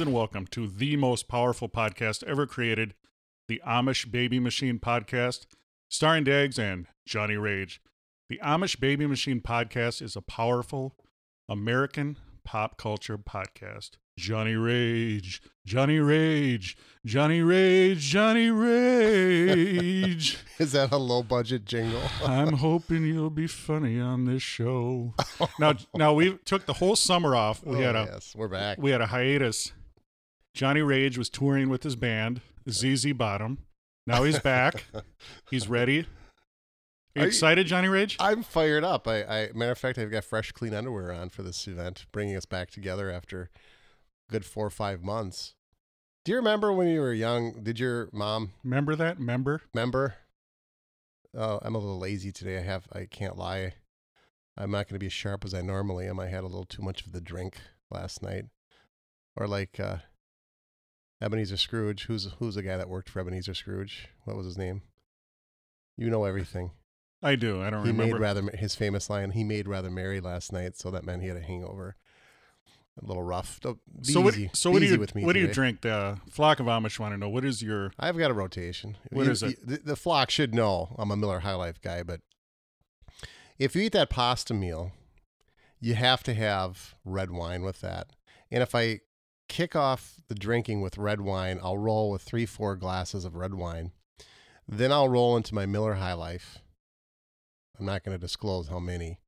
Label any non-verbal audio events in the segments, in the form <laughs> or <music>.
Friends, and welcome to the most powerful podcast ever created, the Amish Baby Machine Podcast, starring Dags and Johnny Rage. The Amish Baby Machine Podcast is a powerful American pop culture podcast. Johnny Rage, Johnny Rage, Johnny Rage, Johnny Rage. <laughs> Is that a low budget jingle? <laughs> I'm hoping you'll be funny on this show. <laughs> Now, now we took the whole summer off. We Oh, had a yes, we're back. we had a hiatus. Johnny Rage was touring with his band, ZZ Bottom. Now he's back. <laughs> he's ready. Are you Are you- excited, Johnny Rage? I'm fired up. I, I matter of fact, I've got fresh, clean underwear on for this event, bringing us back together after a good four or five months. Do you remember when you were young? Did your mom Remember that? Remember? remember? Oh, I'm a little lazy today. I have. I can't lie. I'm not going to be as sharp as I normally am. I had a little too much of the drink last night, or like uh, Ebenezer Scrooge. Who's who's the guy that worked for Ebenezer Scrooge? What was his name? You know everything. I do. I don't he remember. made rather his famous line. He made rather merry last night, so that meant he had a hangover. A little rough. Be so what? easy. So Be what do you? with me What do you drink? The flock of Amish want to know. What is your? I've got a rotation. What you, is it? the, the flock should know I'm a Miller High Life guy, but if you eat that pasta meal, you have to have red wine with that. And if I kick off the drinking with red wine, I'll roll with three, four glasses of red wine. Then I'll roll into my Miller High Life. I'm not going to disclose how many.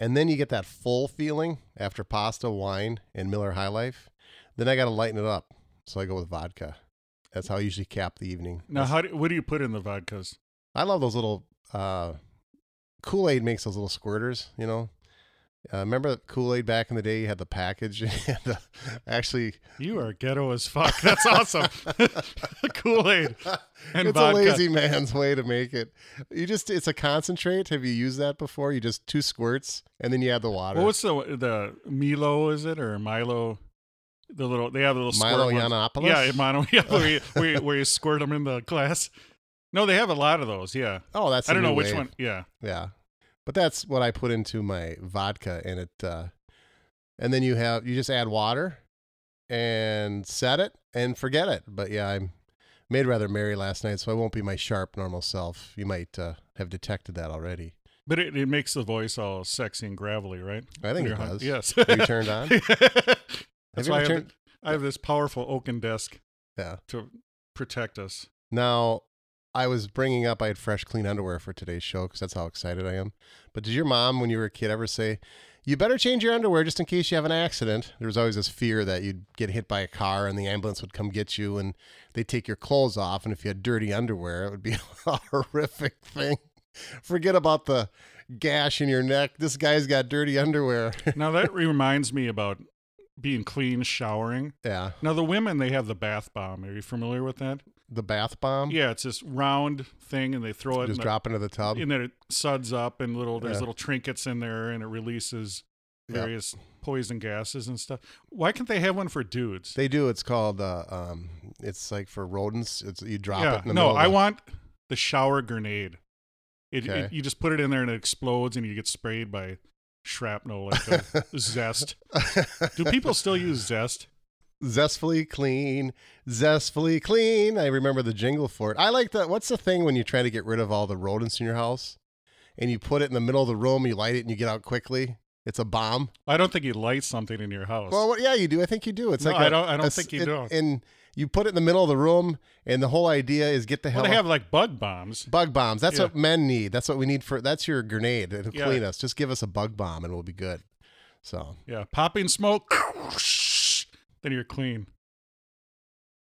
And then you get that full feeling after pasta, wine, and Miller High Life. Then I got to lighten it up. So I go with vodka. That's how I usually cap the evening. Now, how? Do, what do you put in the vodkas? I love those little uh, Kool Aid makes those little squirters. You know, uh, remember Kool Aid back in the day? You had the package <laughs> and uh, actually You are ghetto as fuck. That's awesome. <laughs> Kool Aid it's vodka. a lazy man's way to make it. You just it's a concentrate. Have you used that before? You just two squirts and then you add the water. Well, what's the the Milo? Is it or Milo? The little they have the little Milo. Yiannopoulos? Yeah, Milo. <laughs> Yeah, where you, where, you, where you squirt them in the glass. No, they have a lot of those. Yeah, oh, that's I don't know which wave. one. Yeah, Yeah. But that's what I put into my vodka and it uh and then you have you just add water and set it and forget it. But yeah, I'm made rather merry last night, so I won't be my sharp normal self. You might uh, have detected that already. but it, it makes the voice all sexy and gravelly, right? I think it you're hung- does. Yes. Have you turned on? <laughs> That's why I ever have, turned- I have this powerful oaken desk Yeah. to protect us. Now, I was bringing up I had fresh, clean underwear for today's show because that's how excited I am. But did your mom, when you were a kid, ever say, "You better change your underwear just in case you have an accident"? There was always this fear that you'd get hit by a car and the ambulance would come get you, and they'd take your clothes off, and if you had dirty underwear, it would be <laughs> a horrific thing. Forget about the gash in your neck. This guy's got dirty underwear. Now that <laughs> reminds me about being clean, showering. yeah, Now the women they have the bath bomb. Are you familiar with that? the bath bomb. Yeah, it's this round thing, and they throw it just in the, drop into the tub. and then it suds up, and little there's Yeah. little trinkets in there, and it releases Yep. various poison gases and stuff. Why can't they have one for dudes? They do. It's called. Uh, um, it's like for rodents. It's you drop yeah, it. In the no, I the- want the shower grenade. It, it Okay. you just put it in there and it explodes, and you get sprayed by shrapnel like <laughs> zest. Do people still use zest? zestfully clean, zestfully clean. I remember the jingle for it. I like that. What's the thing when you try to get rid of all the rodents in your house, and you put it in the middle of the room, you light it, and you get out quickly? It's a bomb. I don't think you light something in your house. Well, yeah, you do. I think you do. It's No, like I don't- I don't a think you it- do. And you put it in the middle of the room, and the whole idea is get the hell. well, they out- have like bug bombs. Bug bombs. That's what men need. That's what we need for. That's your grenade. It'll Yeah. clean us. Just give us a bug bomb, and we'll be good. So Yeah, popping smoke. then you're clean.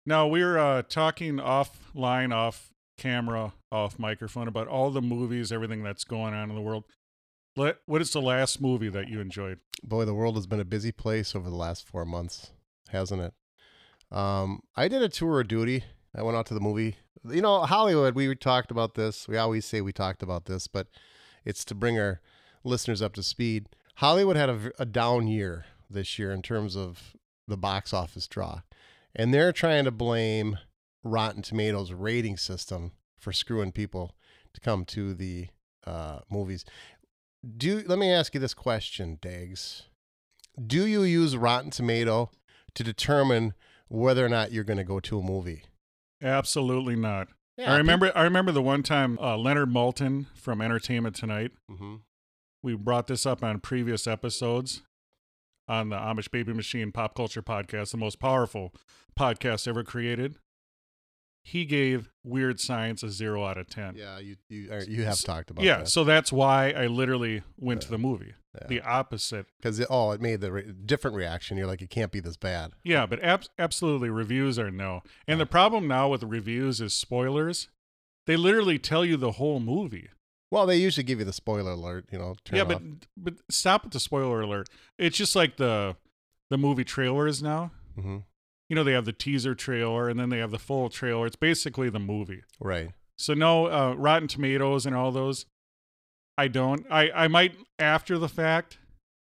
Now we're uh, talking offline, off camera, off microphone about all the movies, everything that's going on in the world. What is the last movie that you enjoyed? Boy, the world has been a busy place over the last four months, hasn't it? Um, I did a tour of duty. I went out to the movie. You know, Hollywood, we talked about this. We always say we talked about this, but it's to bring our listeners up to speed. Hollywood had a, a down year this year in terms of the box office draw. And they're trying to blame Rotten Tomatoes rating system for screwing people to come to the uh, movies. Do let me ask you this question, Dags. Do you use Rotten Tomato to determine whether or not you're going to go to a movie? Absolutely not. I remember. I remember the one time uh, Leonard Maltin from Entertainment Tonight. hmm We brought this up on previous episodes on the Amish Baby Machine Pop Culture Podcast, the most powerful podcast ever created. He gave Weird Science a zero out of ten. Yeah, you you you have talked about yeah, that. so that's why I literally went to the movie. Yeah. The opposite. because it, oh, it made the re- different reaction. You're like, it can't be this bad. Yeah, but ab- absolutely, reviews are no. And the problem now with reviews is spoilers. They literally tell you the whole movie. Well, they usually give you the spoiler alert. You know, turn yeah, off. but but stop with the spoiler alert. It's just like the the movie trailers now. hmm You know, they have the teaser trailer and then they have the full trailer. It's basically the movie. right. So no uh, Rotten Tomatoes and all those. I don't. I I might after the fact,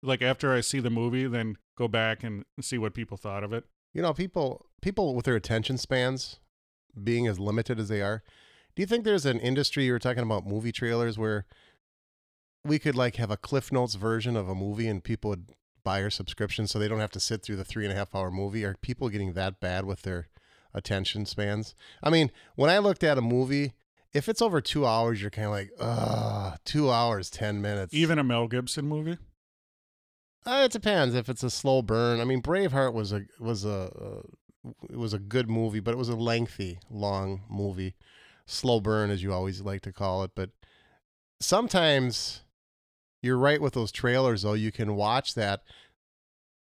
like after I see the movie, then go back and see what people thought of it. You know, people people with their attention spans being as limited as they are. Do you think there's an industry you were talking about movie trailers where we could like have a Cliff Notes version of a movie and people would buy our subscription so they don't have to sit through the three and a half hour movie? Are people getting that bad with their attention spans? I mean, when I looked at a movie, if it's over two hours, you're kind of like, ugh, two hours, ten minutes. Even a Mel Gibson movie. Uh, it depends if it's a slow burn. I mean, Braveheart was a was a uh, it was a good movie, but it was a lengthy, long movie, slow burn as you always like to call it. But sometimes you're right with those trailers, though. You can watch that.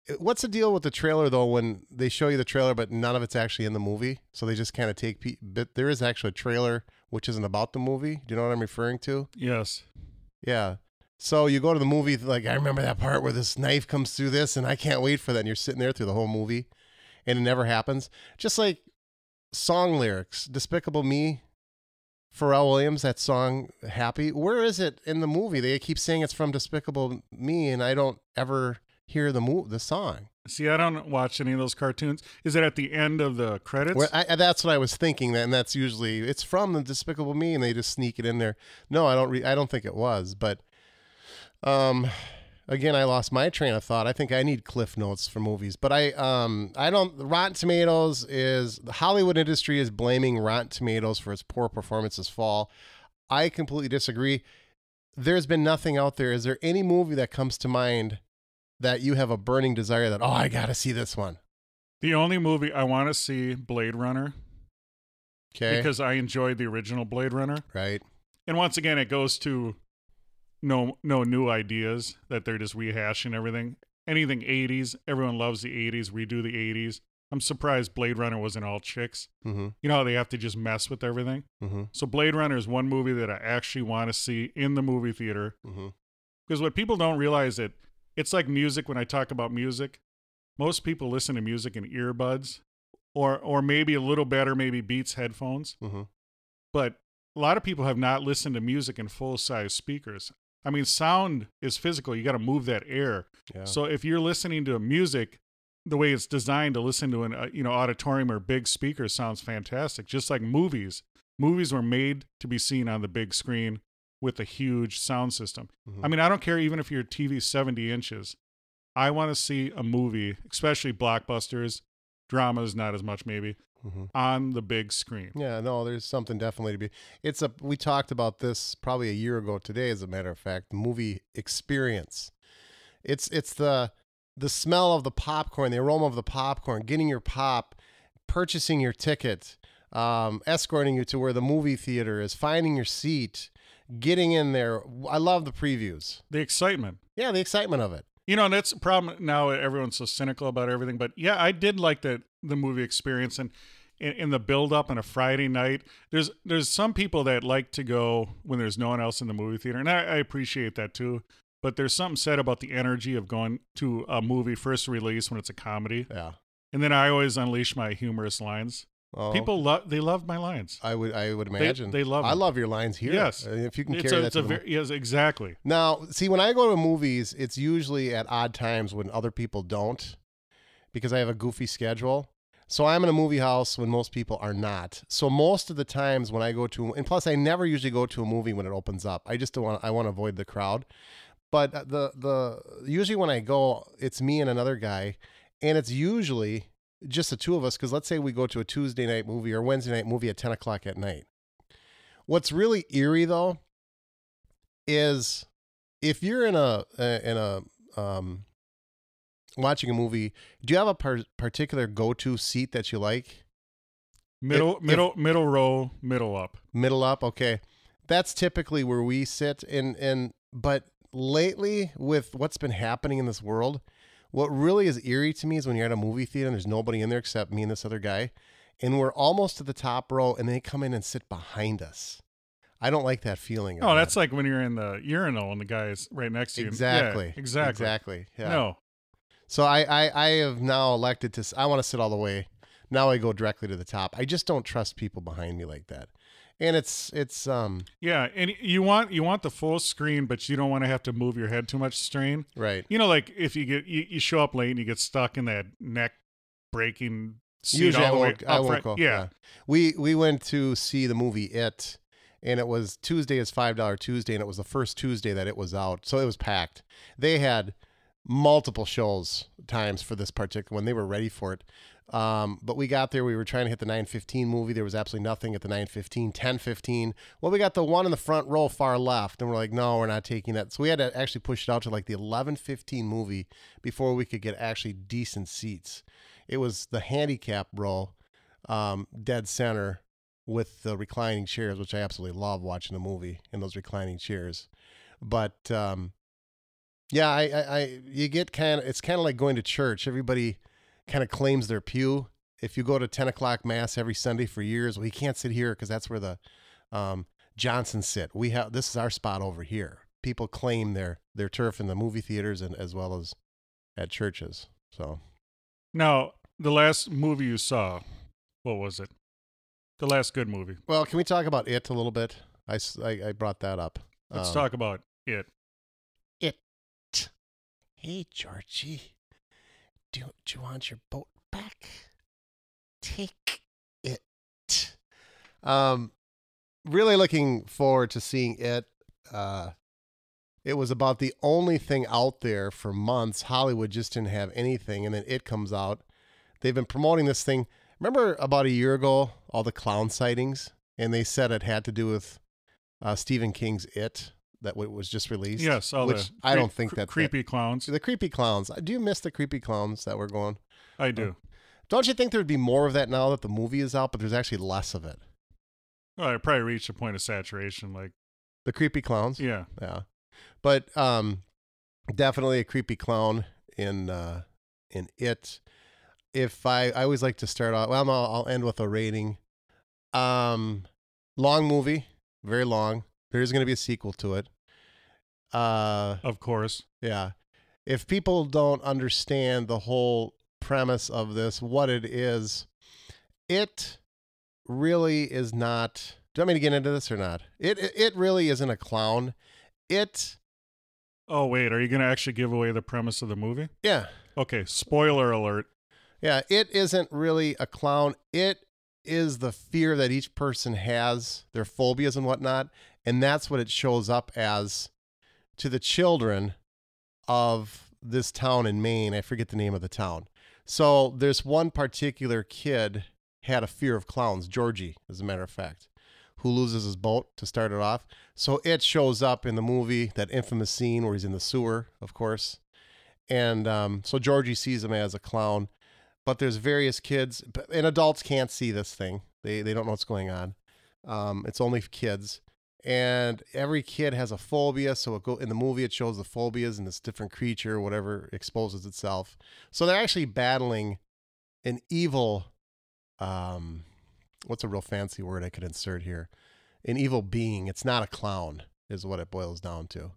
Uh, What's the deal with the trailer though? When they show you the trailer, but none of it's actually in the movie, so they just kind of take. Pe- but there is actually a trailer which isn't about the movie. Do you know what I'm referring to? Yes. Yeah. So you go to the movie, like, I remember that part where this knife comes through this, and I can't wait for that. And you're sitting there through the whole movie, and it never happens. Just like song lyrics, Despicable Me, Pharrell Williams, that song, Happy. Where is it in the movie? They keep saying it's from Despicable Me, and I don't ever hear the mo- the song. See, I don't watch any of those cartoons. Is it at the end of the credits? Well, I, that's what I was thinking, That, and that's usually it's from the Despicable Me, and they just sneak it in there. No, I don't. Re- I don't think it was, but um, again, I lost my train of thought. I think I need cliff notes for movies, but I um, I don't. Rotten Tomatoes is the Hollywood industry is blaming Rotten Tomatoes for its poor performance this fall. I completely disagree. There's been nothing out there. Is there any movie that comes to mind that you have a burning desire that oh I got to see this one? the only movie I want to see, Blade Runner, Okay, because I enjoyed the original Blade Runner. right. And once again, it goes to no no new ideas that they're just rehashing everything. Anything 80s, everyone loves the 80s. Redo the 80s. I'm surprised Blade Runner wasn't all chicks. Mm-hmm. You know how they have to just mess with everything. Mm-hmm. So Blade Runner is one movie that I actually want to see in the movie theater Mm-hmm. because what people don't realize that it's like music when I talk about music. Most people listen to music in earbuds or or maybe a little better maybe Beats headphones, Mm-hmm. but a lot of people have not listened to music in full size speakers. I mean, sound is physical. You got to move that air. Yeah. So if you're listening to music the way it's designed to listen to an uh, you know auditorium or big speakers sounds fantastic. Just like movies, movies were made to be seen on the big screen with a huge sound system. Mhm. I mean, I don't care even if your TV's 70 inches. I want to see a movie, especially blockbusters, dramas, not as much maybe, Mhm. on the big screen. Yeah, no, there's something definitely to be. It's a. We talked about this probably a year ago today, as a matter of fact. Movie experience. It's it's the the smell of the popcorn, the aroma of the popcorn, getting your pop, purchasing your ticket, um, escorting you to where the movie theater is, finding your seat, getting in there. I love the previews. The excitement. Yeah, the excitement of it. You know, and that's the problem now. Everyone's so cynical about everything, but yeah, I did like the the movie experience and in, in the build up on a Friday night. There's there's some people that like to go when there's no one else in the movie theater, and I, I appreciate that too. But there's something said about the energy of going to a movie first release when it's a comedy, Yeah. and then I always unleash my humorous lines. Oh, People love they love my lines. I would I would imagine they love I love your lines here. Yes. Uh, if you can It's carry a, that it's to a very yes exactly. Now, see, when I go to movies, it's usually at odd times when other people don't because I have a goofy schedule. So I'm in a movie house when most people are not. So most of the times when I go to, and plus I never usually go to a movie when it opens up. I just don't want, I want to avoid the crowd. But the, the, usually when I go, it's me and another guy, and it's usually just the two of us because let's say we go to a Tuesday night movie or Wednesday night movie at 10 o'clock at night. What's really eerie though is if you're in a in a um watching a movie, do you have a par- particular go-to seat that you like? Middle if- middle middle row, middle up. Middle up, okay. That's typically where we sit and and but lately with what's been happening in this world, what really is eerie to me is when you're at a movie theater and there's nobody in there except me and this other guy, and we're almost to the top row and they come in and sit behind us. I don't like that feeling. Oh, that. that's like when you're in the urinal and the guy's right next to you. Yeah, exactly exactly. exactly. Yeah. No. So I, I, I have now elected to. s- I want to sit all the way. Now I go directly to the top. I just don't trust people behind me like that. And it's it's um Yeah, and you want you want the full screen, but you don't want to have to move your head too much strain. right. You know, like if you get you, you show up late and you get stuck in that neck breaking Usually all I won't. I won't front. go. Yeah. We we went to see the movie It, and it was Tuesday is five dollar Tuesday, and it was the first Tuesday that it was out, so it was packed. They had multiple shows times for this particular when They were ready for it. Um, but we got there, we were trying to hit the 915 movie. There was absolutely nothing at the 915, 1015. Well, we got the one in the front row far left, and we're like, no, we're not taking that. So we had to actually push it out to like the 1115 movie before we could get actually decent seats. It was the handicap row, um, dead center with the reclining chairs, which I absolutely love watching a movie in those reclining chairs. But um, yeah, I, I, I you get kind of it's kind of like going to church. Everybody kind of claims their pew. If you go to ten o'clock mass every Sunday for years, well, you can't sit here because that's where the um, Johnsons sit. We have this is our spot over here. People claim their their turf in the movie theaters and as well as at churches. So Now, the last movie you saw, what was it? The last good movie. well, can we talk about it a little bit? I I brought that up. Let's Um, talk about it. it. Hey, Georgie, do, do you want your boat back? Take it. Um, really looking forward to seeing it. Uh, it was about the only thing out there for months. Hollywood just didn't have anything, and then it comes out. They've been promoting this thing. Remember about a year ago, all the clown sightings, and they said it had to do with uh, Stephen King's It that was just released. Yes, all which I cre- don't think cre- that creepy clowns. the creepy clowns. Do you miss the creepy clowns that were going? I do. Don't you think there'd be more of that now that the movie is out, but there's actually less of it? Well, I probably reached a point of saturation. Like, The creepy clowns. yeah, Yeah. But um definitely a creepy clown in uh in it. If I I always like to start off well I'll, I'll end with a rating. Um long movie, very long. There is going to be a sequel to it. Uh of course. Yeah. If people don't understand the whole premise of this, what it is, it really is not. Do you want me to get into this or not? It it, it really isn't a clown. It Oh wait, are you going to actually give away the premise of the movie? yeah. Okay, spoiler alert. Yeah, it isn't really a clown. It is the fear that each person has, their phobias and whatnot, and that's what it shows up as to the children of this town in Maine. I forget the name of the town. So there's one particular kid had a fear of clowns, Georgie, as a matter of fact, who loses his boat to start it off. So it shows up in the movie, that infamous scene where he's in the sewer, of course. And um, so Georgie sees him as a clown but there's various kids and adults can't see this thing they they don't know what's going on um, it's only kids and every kid has a phobia. So it go in the movie, it shows the phobias and this different creature, whatever exposes itself. So they're actually battling an evil. Um, what's a real fancy word I could insert here? An evil being. It's not a clown, is what it boils down to.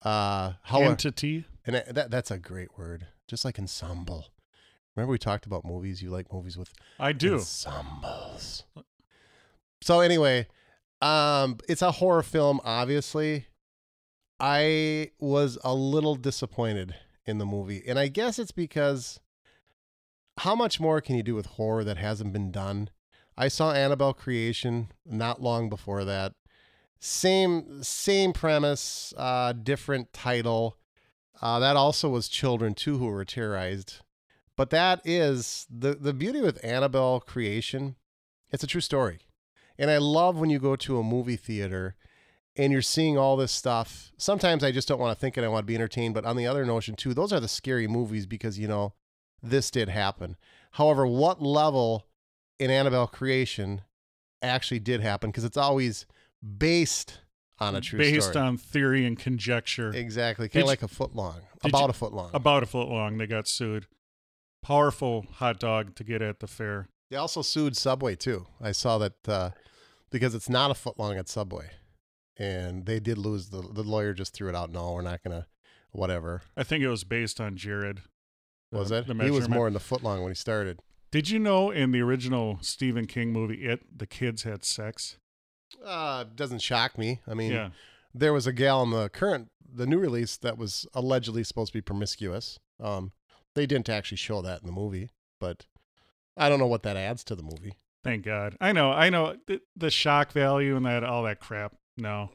Uh, however, Entity. and that that's a great word, just like ensemble. Remember we talked about movies. You like movies with I do. ensembles. So anyway, um, it's a horror film. Obviously, I was a little disappointed in the movie, and I guess it's because how much more can you do with horror that hasn't been done? I saw Annabelle Creation not long before that. Same same premise, uh, different title. Uh, that also was children too who were terrorized. But that is the the beauty with Annabelle Creation. It's a true story. And I love when you go to a movie theater and you're seeing all this stuff. Sometimes I just don't want to think it. I want to be entertained. But on the other notion, too, those are the scary movies because, you know, this did happen. However, what level in Annabelle creation actually did happen? Because it's always based on a true Based story. on theory and conjecture. exactly. Kind of like a foot long. About you- a foot long. About a foot long. They got sued. Powerful hot dog to get at the fair. They also sued Subway too. I saw that uh, because it's not a foot long at Subway, and they did lose. The the lawyer just threw it out. No, we're not gonna. Whatever I think it was based on Jared. was it? He was more in the foot long when he started. Did you know in the original Stephen King movie, It, the kids had sex? Uh, doesn't shock me. I mean, yeah. there was a gal in the current, the new release that was allegedly supposed to be promiscuous. Um, they didn't actually show that in the movie, but I don't know what that adds to the movie. Thank God. I know. I know the, the shock value and that all that crap. No.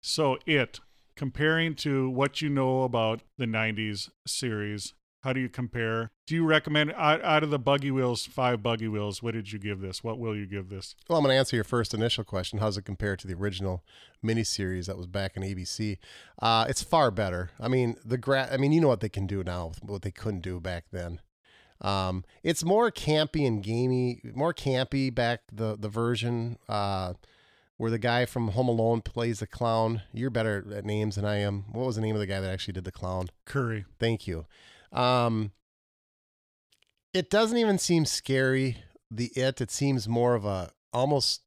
So it comparing to what you know about the '90s series. How do you compare? Do you recommend out, out of the buggy wheels, five buggy wheels? What did you give this? What will you give this? Well, I'm going to answer your first initial question. How does it compare to the original miniseries that was back in ABC? Uh, it's far better. I mean, the gra- I mean, you know what they can do now, what they couldn't do back then. Um, it's more campy and gamey, more campy back the the version uh, where the guy from Home Alone plays the clown. You're better at names than I am. What was the name of the guy that actually did the clown? Curry. Thank you. Um, it doesn't even seem scary. The it it seems more of a almost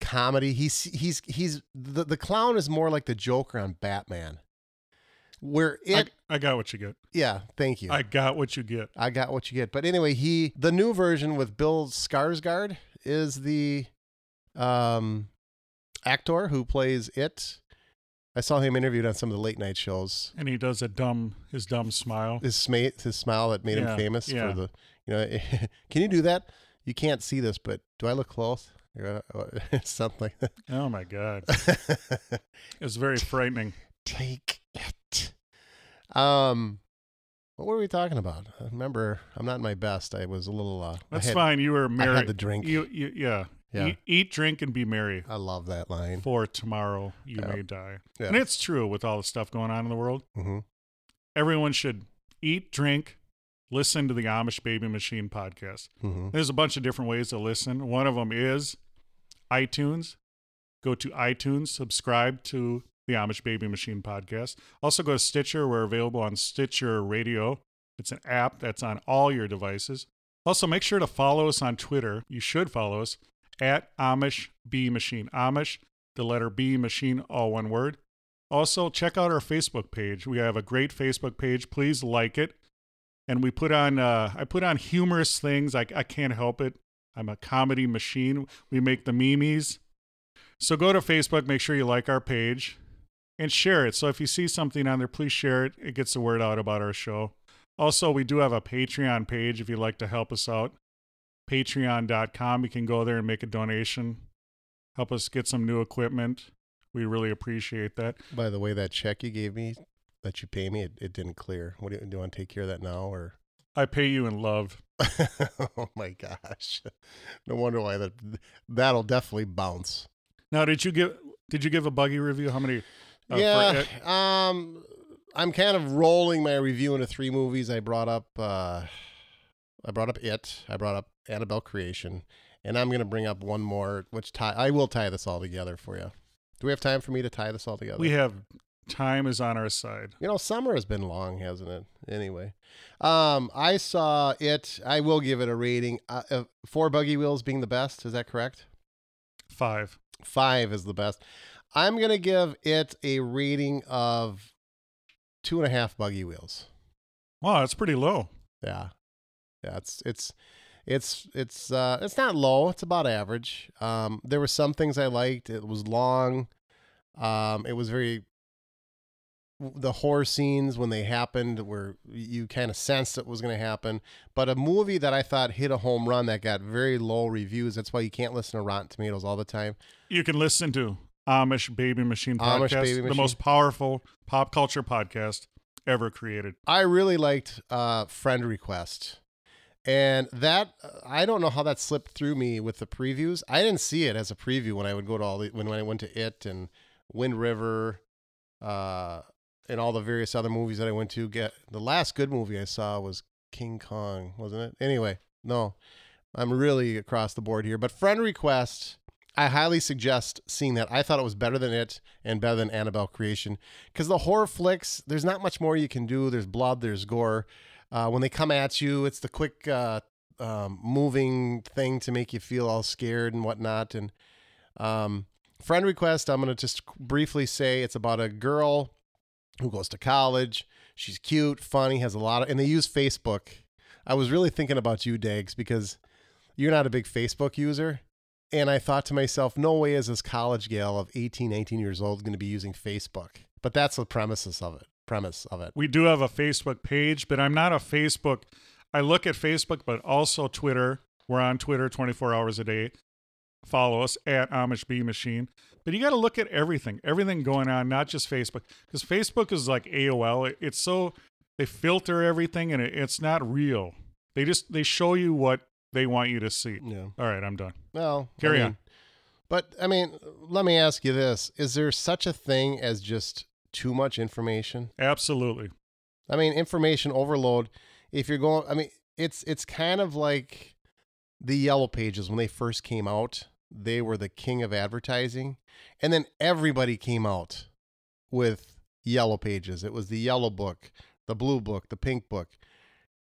comedy. He's he's he's the the clown is more like the Joker on Batman. Where it I, I got what you get. yeah, thank you. I got what you get. I got what you get. But anyway, he the new version with Bill Skarsgård is the um actor who plays it. I saw him interviewed on some of the late night shows. And he does a dumb, his dumb smile. his sma- his smile that made Yeah, him famous yeah. for the you know <laughs> can you do that you can't see this but do i look close <laughs> something like that Oh my God. <laughs> It's very frightening. take it um what were we talking about I remember i'm not my best i was a little uh That's had- fine. You were merry. i had the drink You, you, yeah. Yeah. Eat, eat, drink, and be merry. i love that line For tomorrow you Yeah. may die. Yeah. And it's true with all the stuff going on in the world. hmm Everyone should eat, drink, listen to the Amish Baby Machine podcast. hmm There's a bunch of different ways to listen. One of them is iTunes. Go to iTunes, subscribe to the Amish Baby Machine podcast. Also go to Stitcher. We're available on Stitcher Radio. It's an app that's on all your devices. Also, make sure to follow us on Twitter. You should follow us at Amish B Machine. Amish, the letter B Machine, all one word. Also, check out our Facebook page. We have a great Facebook page. Please like it. And we put on, uh, I put on humorous things. I, I can't help it. I'm a comedy machine. We make the memes. So go to Facebook, make sure you like our page and share it. So if you see something on there, please share it. It gets the word out about our show. Also, we do have a Patreon page if you'd like to help us out. Patreon.com. You can go there and make a donation. Help us get some new equipment. We really appreciate that. by the way that check you gave me that you pay me it, it didn't clear what do you, do you want to take care of that now or I pay you in love. <laughs> oh my gosh no wonder why that that'll definitely bounce Now, did you give did you give a buggy review? How many? Uh, for yeah um i'm kind of rolling my review into three movies i brought up uh i brought up it i brought up annabelle creation and i'm going to bring up one more which tie i will tie this all together for you Do we have time for me to tie this all together? We have time is on our side. You know, summer has been long, hasn't it? Anyway, um, I saw it. I will give it a rating. Uh, uh, four buggy wheels being the best. Is that correct? Five. Five is the best. I'm gonna give it a rating of two and a half buggy wheels. Wow, that's pretty low. Yeah, yeah. It's it's it's it's uh it's not low. It's about average. Um, there were some things I liked. It was long. Um, it was very the horror scenes when they happened where you kind of sensed it was going to happen but a movie that i thought hit a home run that got very low reviews that's why you can't listen to rotten tomatoes all the time You can listen to Amish Baby Machine Amish podcast, Baby the Machine. most powerful pop culture podcast ever created. I really liked uh, Friend Request. And that I don't know how that slipped through me with the previews. I didn't see it as a preview when I would go to all the, when, when I went to it and Wind River, uh, and all the various other movies that I went to. Get the last good movie I saw was King Kong, wasn't it? Anyway, no, I'm really across the board here. But Friend Request, I highly suggest seeing that. I thought it was better than it and better than Annabelle Creation because the horror flicks, there's not much more you can do. There's blood, there's gore. Uh, when they come at you, it's the quick uh, um, moving thing to make you feel all scared and whatnot. And um, friend request, I'm going to just briefly say it's about a girl who goes to college. She's cute, funny, has a lot of, and they use Facebook. I was really thinking about you, Dags, because you're not a big Facebook user. And I thought to myself, no way is this college gal of 18, 19 years old going to be using Facebook. But that's the premises of it. Premise of it. We do have a Facebook page, but I'm not a Facebook. I look at Facebook, but also Twitter. We're on Twitter 24 hours a day. Follow us at Amish B Machine. But you got to look at everything, everything going on, not just Facebook, because Facebook is like AOL. It's so they filter everything, and it's not real. They just they show you what they want you to see. Yeah. All right, I'm done. Well, Carry I mean, on. But I mean, let me ask you this: Is there such a thing as just too much information? Absolutely. I mean, information overload. If you're going, I mean, it's it's kind of like the yellow pages when they first came out. They were the king of advertising, and then everybody came out with yellow pages. It was the yellow book, the blue book, the pink book.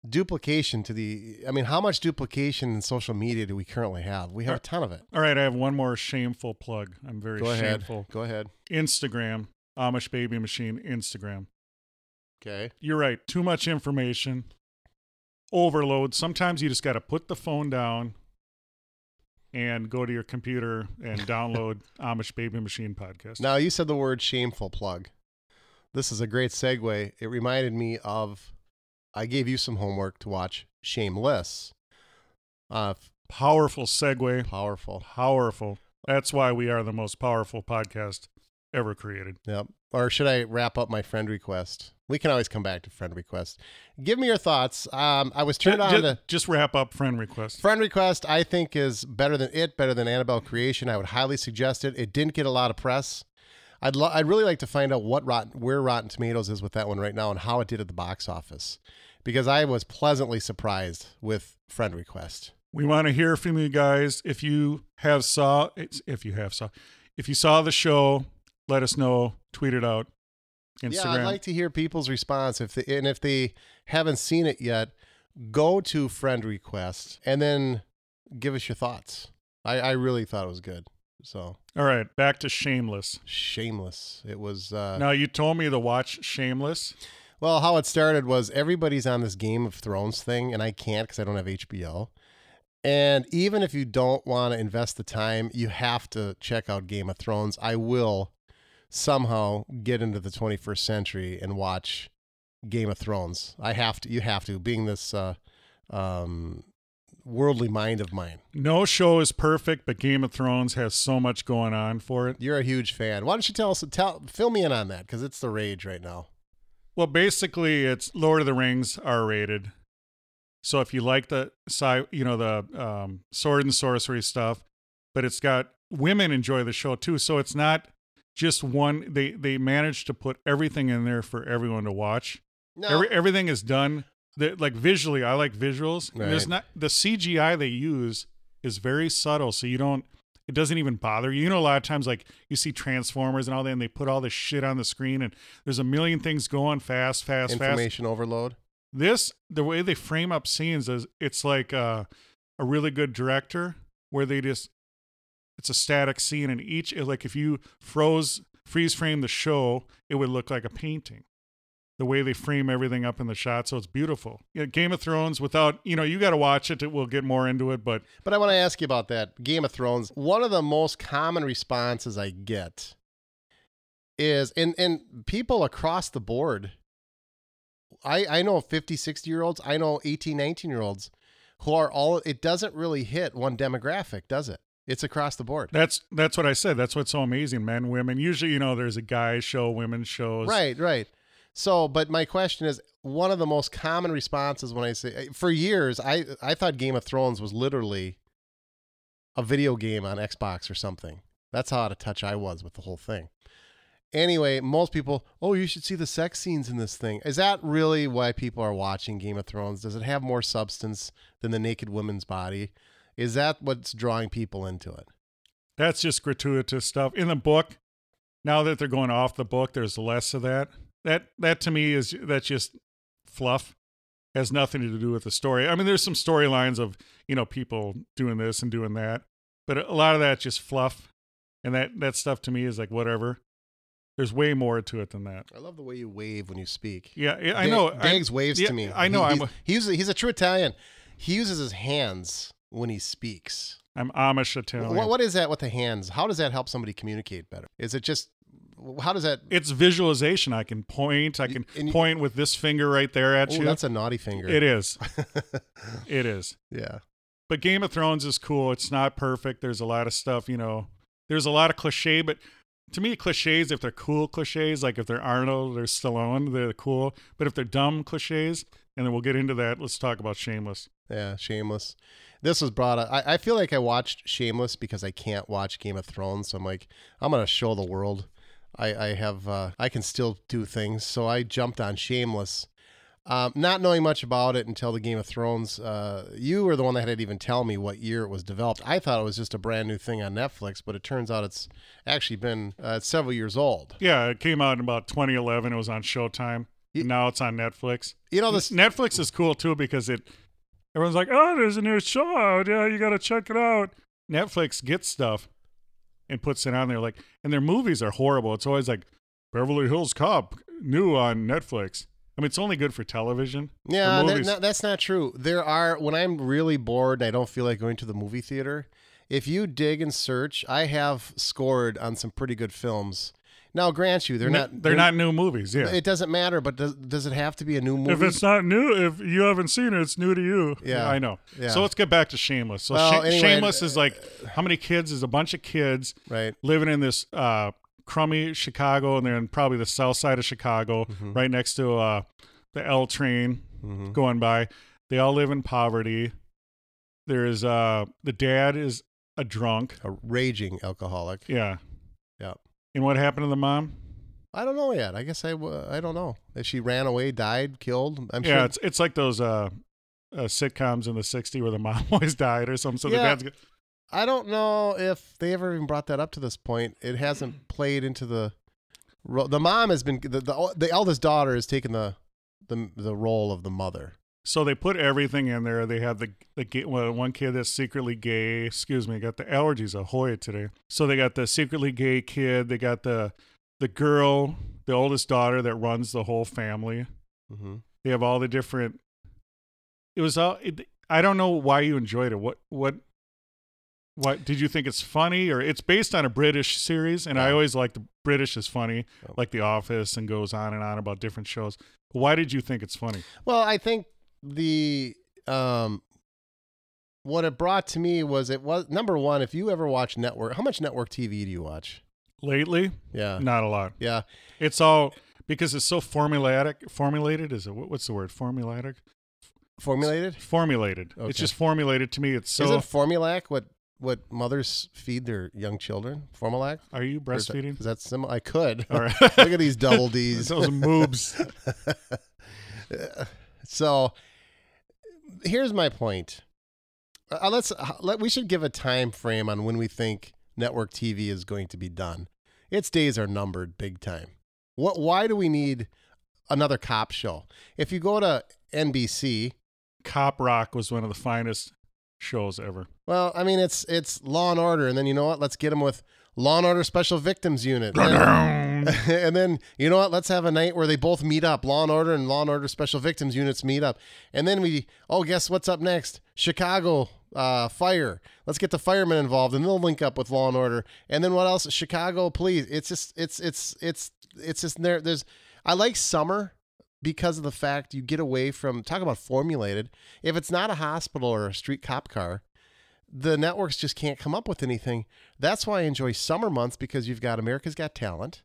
Duplication to the. I mean, how much duplication in social media do we currently have? We have a ton of it. All right, I have one more shameful plug. I'm very Go ahead. shameful. Go ahead. Instagram, Amish Baby Machine, Instagram. Okay. You're right. Too much information, overload. Sometimes you just got to put the phone down and go to your computer and <laughs> download Amish Baby Machine podcast. Now you said the word shameful plug. This is a great segue. It reminded me of I gave you some homework to watch Shameless. Uh Powerful segue. powerful. Powerful. That's why we are the most powerful podcast ever created. Yep. Or should I wrap up my friend request? We can always come back to friend request. Give me your thoughts. Um I was turned on to just wrap up friend request. Friend request, I think, is better than it, better than Annabelle Creation. I would highly suggest it. It didn't get a lot of press. I'd lo- I'd really like to find out what rotten where Rotten Tomatoes is with that one right now and how it did at the box office, because I was pleasantly surprised with Friend Request. We want to hear from you guys. If you have saw, if you have saw, if you saw the show, let us know. Tweet it out. Instagram. Yeah, I'd like to hear people's response. If they, and if they haven't seen it yet, go to Friend Request and then give us your thoughts. I, I really thought it was good. So All right, back to Shameless. shameless. It was. Uh, Now you told me to watch Shameless. Well, how it started was everybody's on this Game of Thrones thing, and I can't because I don't have HBO. And even if you don't want to invest the time, you have to check out Game of Thrones. I will somehow get into the 21st century and watch Game of Thrones. I have to. You have to. Being this uh, um, worldly mind of mine, No show is perfect, but Game of Thrones has so much going on for it. you're a huge fan. Why don't you tell us? Tell fill me in on that because it's the rage right now. Well, basically, it's Lord of the Rings R rated. So if you like the sci, you know the um, sword and sorcery stuff, but it's got women enjoy the show too. So it's not just one. They they managed to put everything in there for everyone to watch. No, Every, everything is done. Like visually, I like visuals. And There's not the CGI they use is very subtle, so you don't. It doesn't even bother you. You know, a lot of times, like you see Transformers and all that, and they put all this shit on the screen, and there's a million things going fast, fast, fast. Information overload. This, the way they frame up scenes is, it's like uh, a really good director where they just, it's a static scene, and each, like if you froze, freeze frame the show, it would look like a painting the way they frame everything up in the shot so it's beautiful yeah, game of thrones without you know you got to watch it we'll get more into it but But I want to ask you about that Game of Thrones. One of the most common responses I get is and and people across the board I I know 50, 60 year olds, I know 18, 19 year olds who are all it doesn't really hit one demographic, does it? It's across the board. that's that's what i said that's what's so amazing men women usually you know there's a guy show women shows Right, right. So, but my question is one of the most common responses when I say eh, for years I I thought Game of Thrones was literally a video game on Xbox or something. That's how out of touch I was with the whole thing. Anyway, most people, oh, you should see the sex scenes in this thing. Is that really why people are watching Game of Thrones? Does it have more substance than the naked woman's body? Is that what's drawing people into it? that's just gratuitous stuff in the book now that they're going off the book there's less of that that that to me is that's just fluff has nothing to do with the story i mean there's some storylines of you know people doing this and doing that but a lot of that's just fluff and that that stuff to me is like whatever there's way more to it than that I love the way you wave when you speak. yeah yeah, i know Dags waves yeah, to me. i know He- i'm he's, he's he's a true Italian. He uses his hands when he speaks. i'm amish italian What, what is that with the hands? How does that help somebody communicate better? Is it just how does that? it's visualization i can point i can you- point with this finger right there at Oh, you that's a naughty finger. it is <laughs> it is yeah. but Game of Thrones is cool. It's not perfect. There's a lot of stuff, you know. There's a lot of cliche, but to me, cliches, if they're cool cliches, like if they're Arnold or Stallone, they're cool. But if they're dumb cliches, and then we'll get into that, let's talk about Shameless. Yeah, Shameless. This was brought up. I, I feel like I watched Shameless because I can't watch Game of Thrones. So I'm like, I'm gonna show the world. I, I have uh, I can still do things. So I jumped on Shameless, um, not knowing much about it until the Game of Thrones. Uh, you were the one that had to even tell me what year it was developed. I thought it was just a brand new thing on Netflix, but it turns out it's actually been uh, several years old. Yeah, it came out in about 2011. It was on Showtime. Ye- now it's on Netflix. You know this. Netflix is cool too because it. Everyone's like, "Oh, there's a new show out. Yeah, you got to check it out." Netflix gets stuff and puts it on there. Like, and their movies are horrible. It's always like Beverly Hills Cop new on Netflix. I mean, it's only good for television. For Yeah, that, no, that's not true. There are when I'm really bored and I don't feel like going to the movie theater. If you dig and search, I have scored on some pretty good films. Now, grant you, they're not. They're not new movies. Yeah. It doesn't matter, but does does it have to be a new movie? if it's not new, if you haven't seen it, it's new to you. Yeah. I know. Yeah. So let's get back to Shameless. So Well, Sha- anyway, Shameless is like how many kids? Is a bunch of kids right. living in this uh, crummy Chicago, and they're in probably the south side of Chicago, Mm-hmm. right next to uh, the L train Mhm. going by. They all live in poverty. There's uh, the dad is a drunk. A raging alcoholic. Yeah. Yeah. And what happened to the mom? I don't know yet. I guess I w- I don't know if she ran away, died, killed. I'm yeah, sure. it's it's like those uh, uh, sitcoms in the '60s where the <laughs> mom always died or something. So the dad's I don't know if they ever even brought that up to this point. It hasn't <clears throat> played into the. ro- The mom has been the the, the eldest daughter has taken the the the role of the mother. So they put everything in there. They have the the gay, well, one kid that's secretly gay. Excuse me, got the allergies ahoy today. So they got the secretly gay kid. They got the the girl, the oldest daughter that runs the whole family. Mm-hmm. They have all the different. It was all. It, I don't know why you enjoyed it. What what. What did you think it's funny or it's based on a British series and I always like the British is funny Yeah. like The Office and goes on and on about different shows. Why did you think it's funny? Well, I think the um, what it brought to me was it was number one. If you ever watch network, how much network TV do you watch? Lately, Yeah, not a lot. yeah. It's all because it's so formulatic. Formulated is it? what- What's the word? Formulatic. Formulated. Formulated. Okay. It's just formulated to me. It's so. Isn't Formulac what what mothers feed their young children? Formulac. are you Or is that- breastfeeding? Is that similar? I could. <laughs> All right. <laughs> Look at these double D's. <laughs> Those moobs. so here's my point. Uh, let's uh, let we should give a time frame on when we think network TV is going to be done. Its days are numbered big time. What? Why do we need another cop show? If you go to NBC, Cop Rock was one of the finest shows ever. well, I mean, it's it's Law and Order, and then you know what? Let's get them with Law and Order Special Victims Unit. And, <laughs> and then you know what? Let's have a night where they both meet up. Law and Order and Law and Order Special Victims units meet up, and then we oh, guess what's up next? Chicago uh, Fire. Let's get the firemen involved, and they'll link up with Law and Order. And then what else? Chicago Police. It's just it's it's it's it's just there. There's I like summer because of the fact you get away from talk about formulated. If it's not a hospital or a street cop car, the networks just can't come up with anything. That's why I enjoy summer months because you've got America's Got Talent.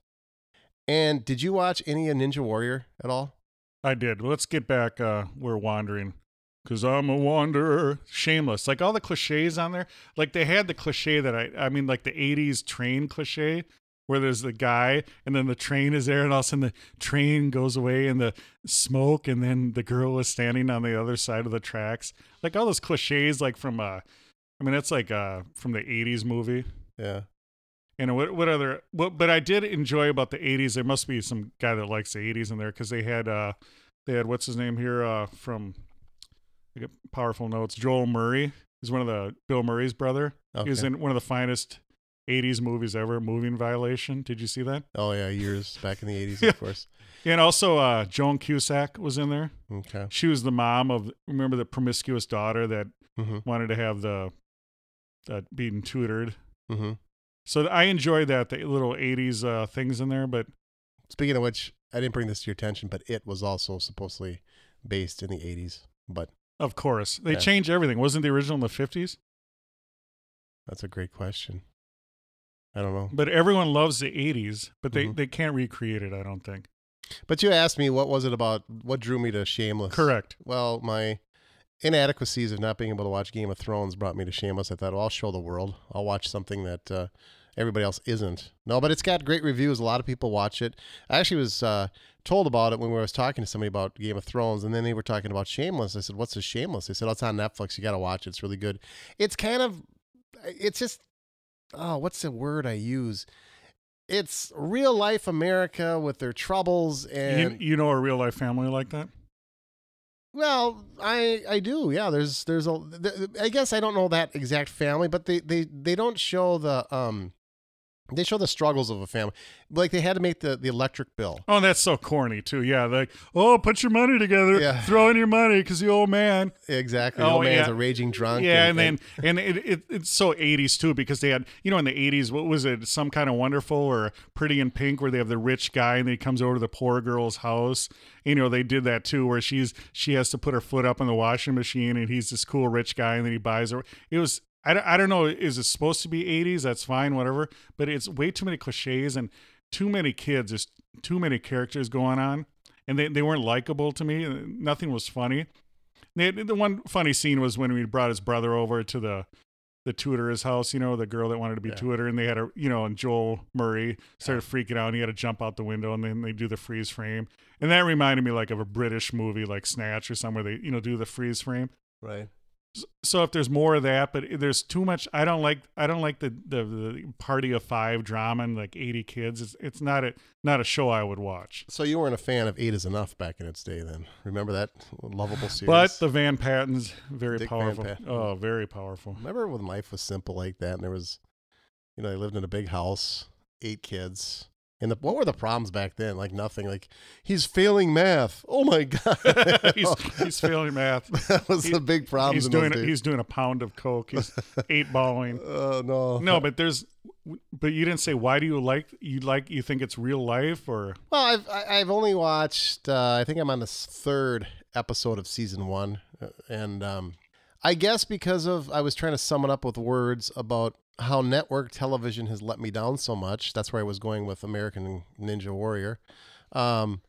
And did you watch any of Ninja Warrior at all? I did. Let's get back. Uh, we're wandering. Cause I'm a wanderer. Shameless. Like all the cliches on there. Like they had the cliche that I, I mean, like the 80s train cliche where there's the guy and then the train is there and all of a sudden the train goes away and the smoke and then the girl is standing on the other side of the tracks. Like all those cliches, like from, uh, I mean, that's like uh, from the 80s movie. Yeah. And what what other what but I did enjoy about the 80s there must be some guy that likes the 80s in there cuz they had uh they had what's his name here uh from powerful notes Joel Murray is one of the Bill Murray's brother. He was in one of the finest 80s movies ever, Moving Violation. Did you see that? Oh yeah, years back in the eighties, Yeah. <laughs> of course. And also uh Joan Cusack was in there. Okay. She was the mom of remember the promiscuous daughter that Mm-hmm. wanted to have the uh, being tutored. Mm-hmm. So I enjoy that the little 80s uh, things in there, but Speaking of which, I didn't bring this to your attention, but it was also supposedly based in the eighties. But Of course. They Yeah. changed everything. Wasn't the original in the 50s? that's a great question. I don't know. But everyone loves the 80s, but they, Mhm. they can't recreate it, I don't think. But you asked me what was it about? What drew me to Shameless? Correct. Well, my inadequacies of not being able to watch Game of Thrones brought me to Shameless. I thought, well, I'll show the world. I'll watch something that uh, everybody else isn't. No, but it's got great reviews. A lot of people watch it. I actually was uh, told about it when we was talking to somebody about Game of Thrones, and then they were talking about Shameless. I said, "What's a Shameless?" They said, "Oh, it's on Netflix. You got to watch it. It's really good." It's kind of, it's just, oh, what's the word I use? It's real life America with their troubles and you, you know a real life family like that? Well, I I do. Yeah, there's there's a I guess I don't know that exact family, but they they they don't show the um they show the struggles of a family. Like they had to make the the electric bill. Oh, that's so corny, too. Yeah. Like, oh, put your money together. Yeah. Throw in your money because the old man. Exactly. The Oh, old man's yeah. a raging drunk. Yeah, and, then <laughs> and it, it it's so 80s too because they had you know in the 80s what was it some kind of wonderful or Pretty in Pink where they have the rich guy and then he comes over to the poor girl's house. You know they did that too where she's she has to put her foot up in the washing machine and he's this cool rich guy and then he buys her. It was I, don't- I don't know is it supposed to be 80s that's fine whatever. But it's way too many cliches and too many kids there's too many characters going on. And they, they weren't likable to me. Nothing was funny. The, the one funny scene was when we brought his brother over to the the tutor's house, you know, the girl that wanted to be Yeah. tutor, and they had a, you know, and Joel Murray started freaking out, and he had to jump out the window, and then they do the freeze frame, and that reminded me like of a British movie like Snatch or somewhere they, you know, do the freeze frame. right. So if there's more of that, but there's too much, I don't like, I don't like the the, the party of five drama and like 80 kids. It's it's not a not a show I would watch. So you weren't a fan of Eight Is Enough back in its day, then? Remember that lovable series? But the Van Pattens very Dick powerful. Oh, very powerful. remember when life was simple like that, and there was, you know, they lived in a big house, eight kids. And the, what were the problems back then? Like nothing. Like he's failing math. Oh my <laughs> god, <laughs> he's he's failing math. <laughs> that was he- the big problem. He's doing he's doing a pound of coke. He's eight balling. Oh no, No, but there's but you didn't say why do you like you like you think it's real life or Well, I've I've only watched. Uh, I think I'm on the third episode of season one, uh, and um, I guess because of I was trying to sum it up with words about how network television has let me down so much. That's where I was going with American Ninja Warrior. Um,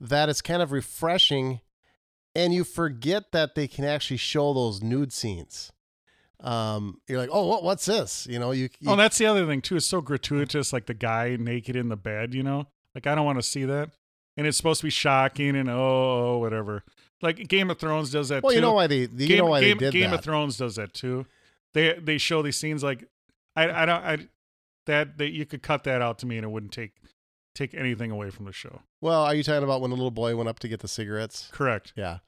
that it's kind of refreshing, and you forget that they can actually show those nude scenes. Um, you're like, oh, what, what's this? You know, you, you Oh, that's the other thing too. It's so gratuitous like the guy naked in the bed, you know? Like I don't want to see that. And it's supposed to be shocking and oh, whatever. Like Game of Thrones does that well, too. you know why they, you Game, know why Game, they did Game that. of Thrones does that too. They they show these scenes like I I don't I that that you could cut that out to me and it wouldn't take take anything away from the show. Well, are you talking about when the little boy went up to get the cigarettes? Correct. Yeah.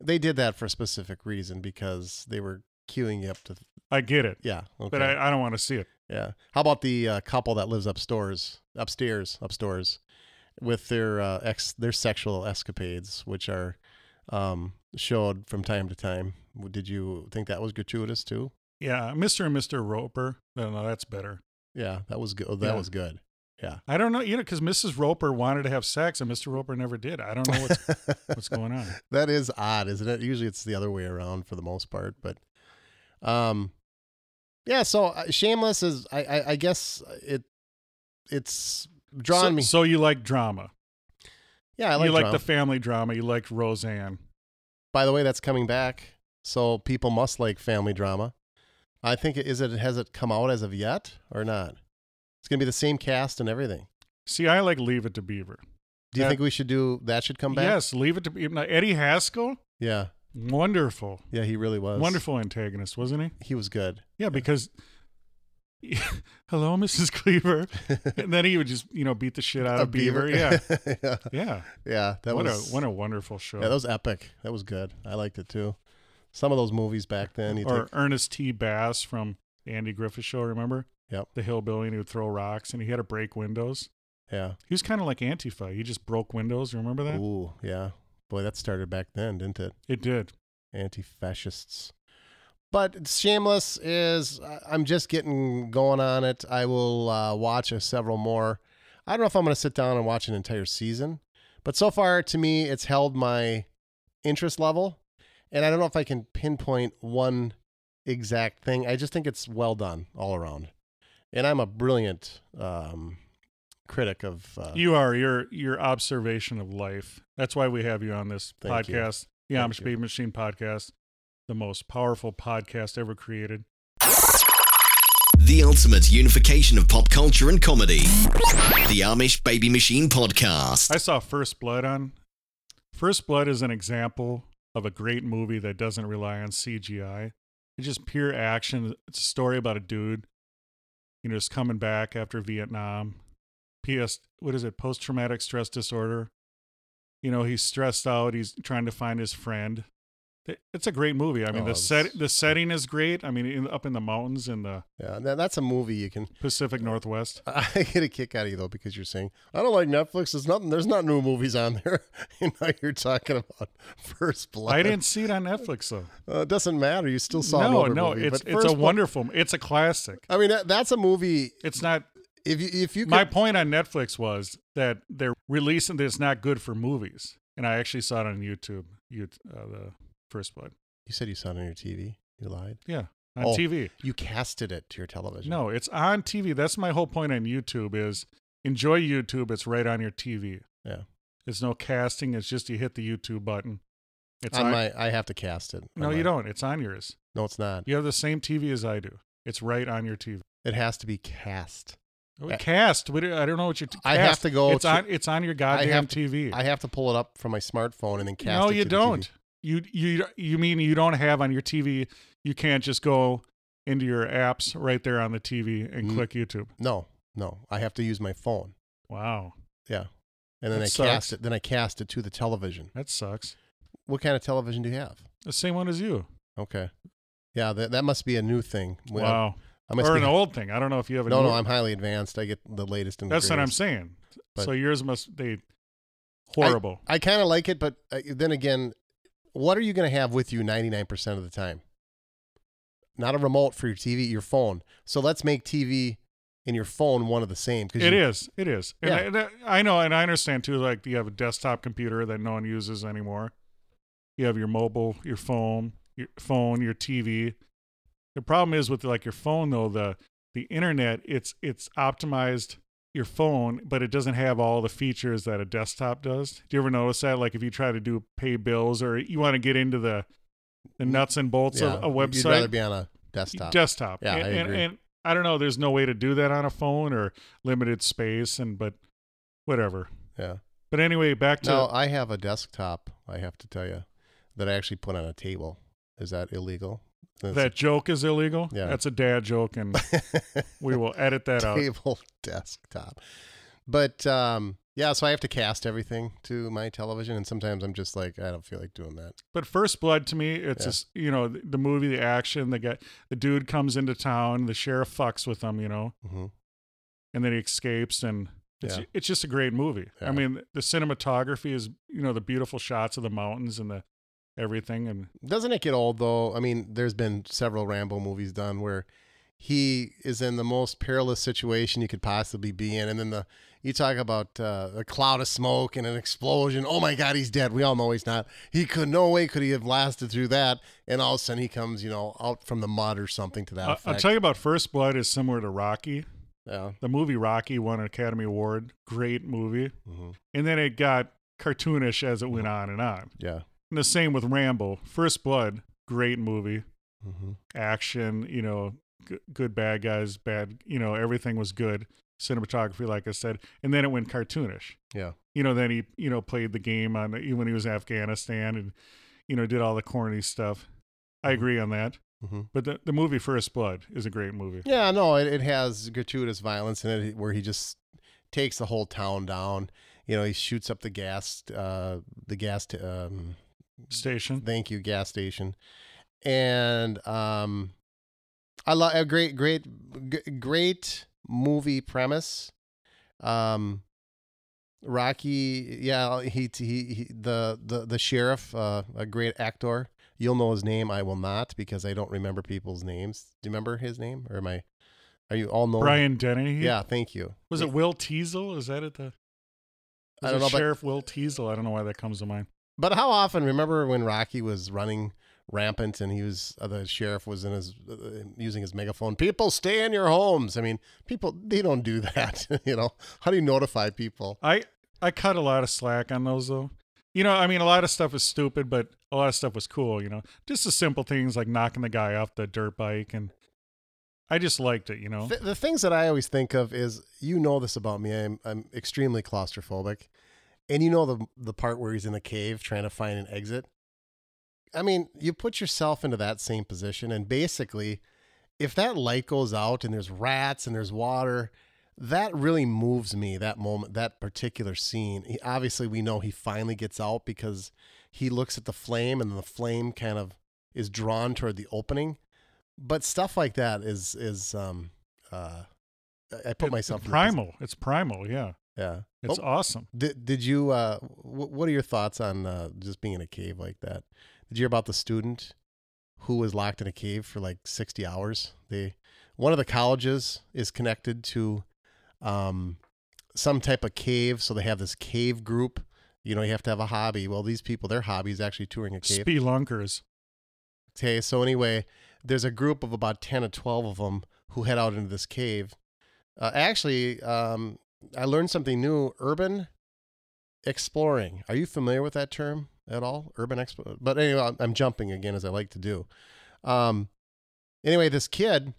They did that for a specific reason because they were queuing you up to. I get it, Yeah. Okay. but I, I don't want to see it. yeah. How about the uh, couple that lives upstairs, upstairs, upstairs, with their uh, ex their sexual escapades, which are um, showed from time to time. Did you think that was gratuitous too? Yeah, Mr. and Mr. Roper. No, no, that's better. Yeah, that was good. That Yeah. was good. Yeah. I don't know, you know, because Mrs. Roper wanted to have sex and Mr. Roper never did. I don't know what's <laughs> what's going on. that is odd, isn't it? Usually it's the other way around for the most part, but um yeah, so uh, Shameless is I I, I guess it it's drawn so, me. So you like drama? yeah, I like, you like the family drama. You like Roseanne. By the way, that's coming back. So people must like family drama. I think is it has it come out as of yet or not? It's going to be the same cast and everything. See, I like Leave It to Beaver. Do you Yeah. think we should do that should come back? Yes, Leave It to Beaver. Eddie Haskell, Yeah. wonderful, Yeah, he really was. wonderful antagonist, wasn't he? He was good. Yeah, because <laughs> hello, Mrs. Cleaver, <laughs> and then he would just you know beat the shit out of Beaver. Yeah, <laughs> yeah. yeah. Yeah, that what was a what a wonderful show. Yeah, that was epic. That was good. I liked it too. Some of those movies back then, or think, Ernest T. Bass from the Andy Griffith Show. Remember? Yep. The hillbilly and he would throw rocks and he had to break windows. yeah. He was kind of like Antifa. He just broke windows. You remember that? Ooh, yeah. Boy, that started back then, didn't it? It did. Anti-fascists. But Shameless is, I'm just getting going on it. I will uh, watch a several more. I don't know if I'm going to sit down and watch an entire season, but so far to me, it's held my interest level. And I don't know if I can pinpoint one exact thing. I just think it's well done all around. And I'm a brilliant um, critic of. Uh, You are your your observation of life. That's why we have you on this Thank you. podcast, the Thank Amish. Baby Machine podcast, the most powerful podcast ever created. The ultimate unification of pop culture and comedy. The Amish Baby Machine Podcast. I saw First Blood on. First Blood is an example of a great movie that doesn't rely on CGI. It's just pure action. It's a story about a dude, you know, just coming back after Vietnam. PS, what is it? Post traumatic stress disorder. You know, he's stressed out. He's trying to find his friend. It- It's a great movie. I mean, Oh, the set the setting is great. I mean, in, up in the mountains in the yeah, that's a movie you can. Pacific Northwest. <laughs> I get a kick out of you though because you're saying I don't like Netflix. There's nothing. There's not new movies on there. <laughs> you know, you're talking about <laughs> First Blood. I didn't see it on Netflix though. Uh, it doesn't matter. You still saw it. no, no, movie. it's it's a Blood- wonderful. It's a classic. I mean, that, that's a movie. It's not. If you if you could, My point on Netflix was that they're releasing that it's not good for movies, and I actually saw it on YouTube. You, uh, the First Blood. you said you saw it on your TV. You lied. Yeah, on Oh. TV. You casted it to your television. No, it's on TV. That's my whole point on YouTube. Is enjoy YouTube. It's right on your TV. Yeah. It's no casting. It's just you hit the YouTube button. It's on on. my. I have to cast it. no, you my- don't. It's on yours. No, it's not. You have the same TV as I do. It's right on your TV. It has to be cast. Oh, I- cast. I don't know what you. I have to go It's to- on. It's on your goddamn have to- TV. I have to pull it up from my smartphone and then cast. no, it you to the TV. don't. You you you mean you don't have on your TV? You can't just go into your apps right there on the TV and Mm. click YouTube. No, no. I have to use my phone. Wow, Yeah. And then That I sucks. cast it. Then I cast it to the television. that sucks. What kind of television do you have? The same one as you. Okay. Yeah, that that must be a new thing. Wow, I must or an old thing. I don't know if you have a No, new- no, I'm highly advanced. I get the latest and That's what I'm saying. But- so yours must they horrible. I kind of like it, but uh, then again, what are you going to have with you 99% of the time? Not a remote for your TV, your phone. So let's make TV and your phone one of the same. Cause It you, is. It is. And Yeah. And I- I know, and I understand too. Like you have a desktop computer that no one uses anymore. You have your mobile, your phone, your phone, your TV. The problem is with like your phone though, the the internet, it's it's optimized your phone, but it doesn't have all the features that a desktop does. Do you ever notice that? Like if you try to do pay bills or you want to get into the the mm, nuts and bolts Yeah, of a website, You'd rather be on a desktop. desktop. Yeah, and, I and, and I don't know. There's no way to do that on a phone or limited space, and but whatever. yeah. But anyway, back to No, I have a desktop, I have to tell you, that I actually put on a table. Is that illegal? That's that joke is illegal. Yeah. That's a dad joke, and we will edit that out. table <laughs> desktop. But um, yeah, so I have to cast everything to my television, and sometimes I'm just like, I don't feel like doing that. But First Blood to me, it's Yeah. just you know the, the movie, the action, the guy, the dude comes into town, the sheriff fucks with him, you know, hmm and then he escapes, and it's Yeah. it's just a great movie. Yeah. I mean, the cinematography is you know the beautiful shots of the mountains and the everything, and Doesn't it get old though? I mean, there's been several Rambo movies done where he is in the most perilous situation you could possibly be in, and then the you talk about uh, a cloud of smoke and an explosion. Oh my God, he's dead. We all know he's not. He could no way could he have lasted through that. And all of a sudden he comes, you know, out from the mud or something to that. I'll tell you about First Blood is similar to Rocky. Yeah. The movie Rocky won an Academy Award, great movie, hmm and then it got cartoonish as it went on and on. Yeah. And the same with Rambo. First Blood, great movie. hmm action, you know, g- good bad guys, bad, you know, everything was good. Cinematography, like I said, and then it went cartoonish. Yeah. You know, then he, you know, played the game on when he was in Afghanistan and, you know, did all the corny stuff. I Mhm. agree on that. hmm But the, the movie First Blood is a great movie. Yeah, no, it, it has gratuitous violence in it where he just takes the whole town down. You know, he shoots up the gas, uh, the gas, t- um, Station. thank you, gas station. And um, I love a great, great, g- great movie premise. Um, Rocky, yeah, he, he, he the, the, the sheriff, uh, a great actor. You'll know his name. I will not because I don't remember people's names. Do you remember his name, or am I? Are you all know? Brian Dennehy. Yeah, thank you. Was it Will Teasle? Is that it? The I don't know, but- Sheriff Will Teasle. I don't know why that comes to mind. But how often? Remember when Rocky was running rampant and he was uh, the sheriff was in his uh, using his megaphone. People stay in your homes. I mean, people they don't do that. <laughs> you know, how do you notify people? I I cut a lot of slack on those though. You know, I mean, a lot of stuff is stupid, but a lot of stuff was cool. You know, just the simple things like knocking the guy off the dirt bike, and I just liked it. You know, Th- the things that I always think of is you know this about me. I'm I'm extremely claustrophobic, and you know the the part where he's in the cave trying to find an exit. I mean, you put yourself into that same position, and basically, if that light goes out and there's rats and there's water, that really moves me. That moment, that particular scene. He, obviously, we know he finally gets out because he looks at the flame, and the flame kind of is drawn toward the opening. But stuff like that is is um uh I put myself it's in primal. It's primal. Yeah, Yeah. it's Oh, awesome. did did you uh wh- what are your thoughts on uh just being in a cave like that? Did you hear about the student who was locked in a cave for like 60 hours? They one of the colleges is connected to um some type of cave, so they have this cave group. You know, you have to have a hobby. Well, these people, their hobby is actually touring a cave. Spelunkers. Okay, so anyway, there's a group of about 10 or 12 of them who head out into this cave. Uh, actually, um, I learned something new urban exploring. Are you familiar with that term at all? Urban expo. But anyway, I'm- jumping again as I like to do. Um, anyway, this kid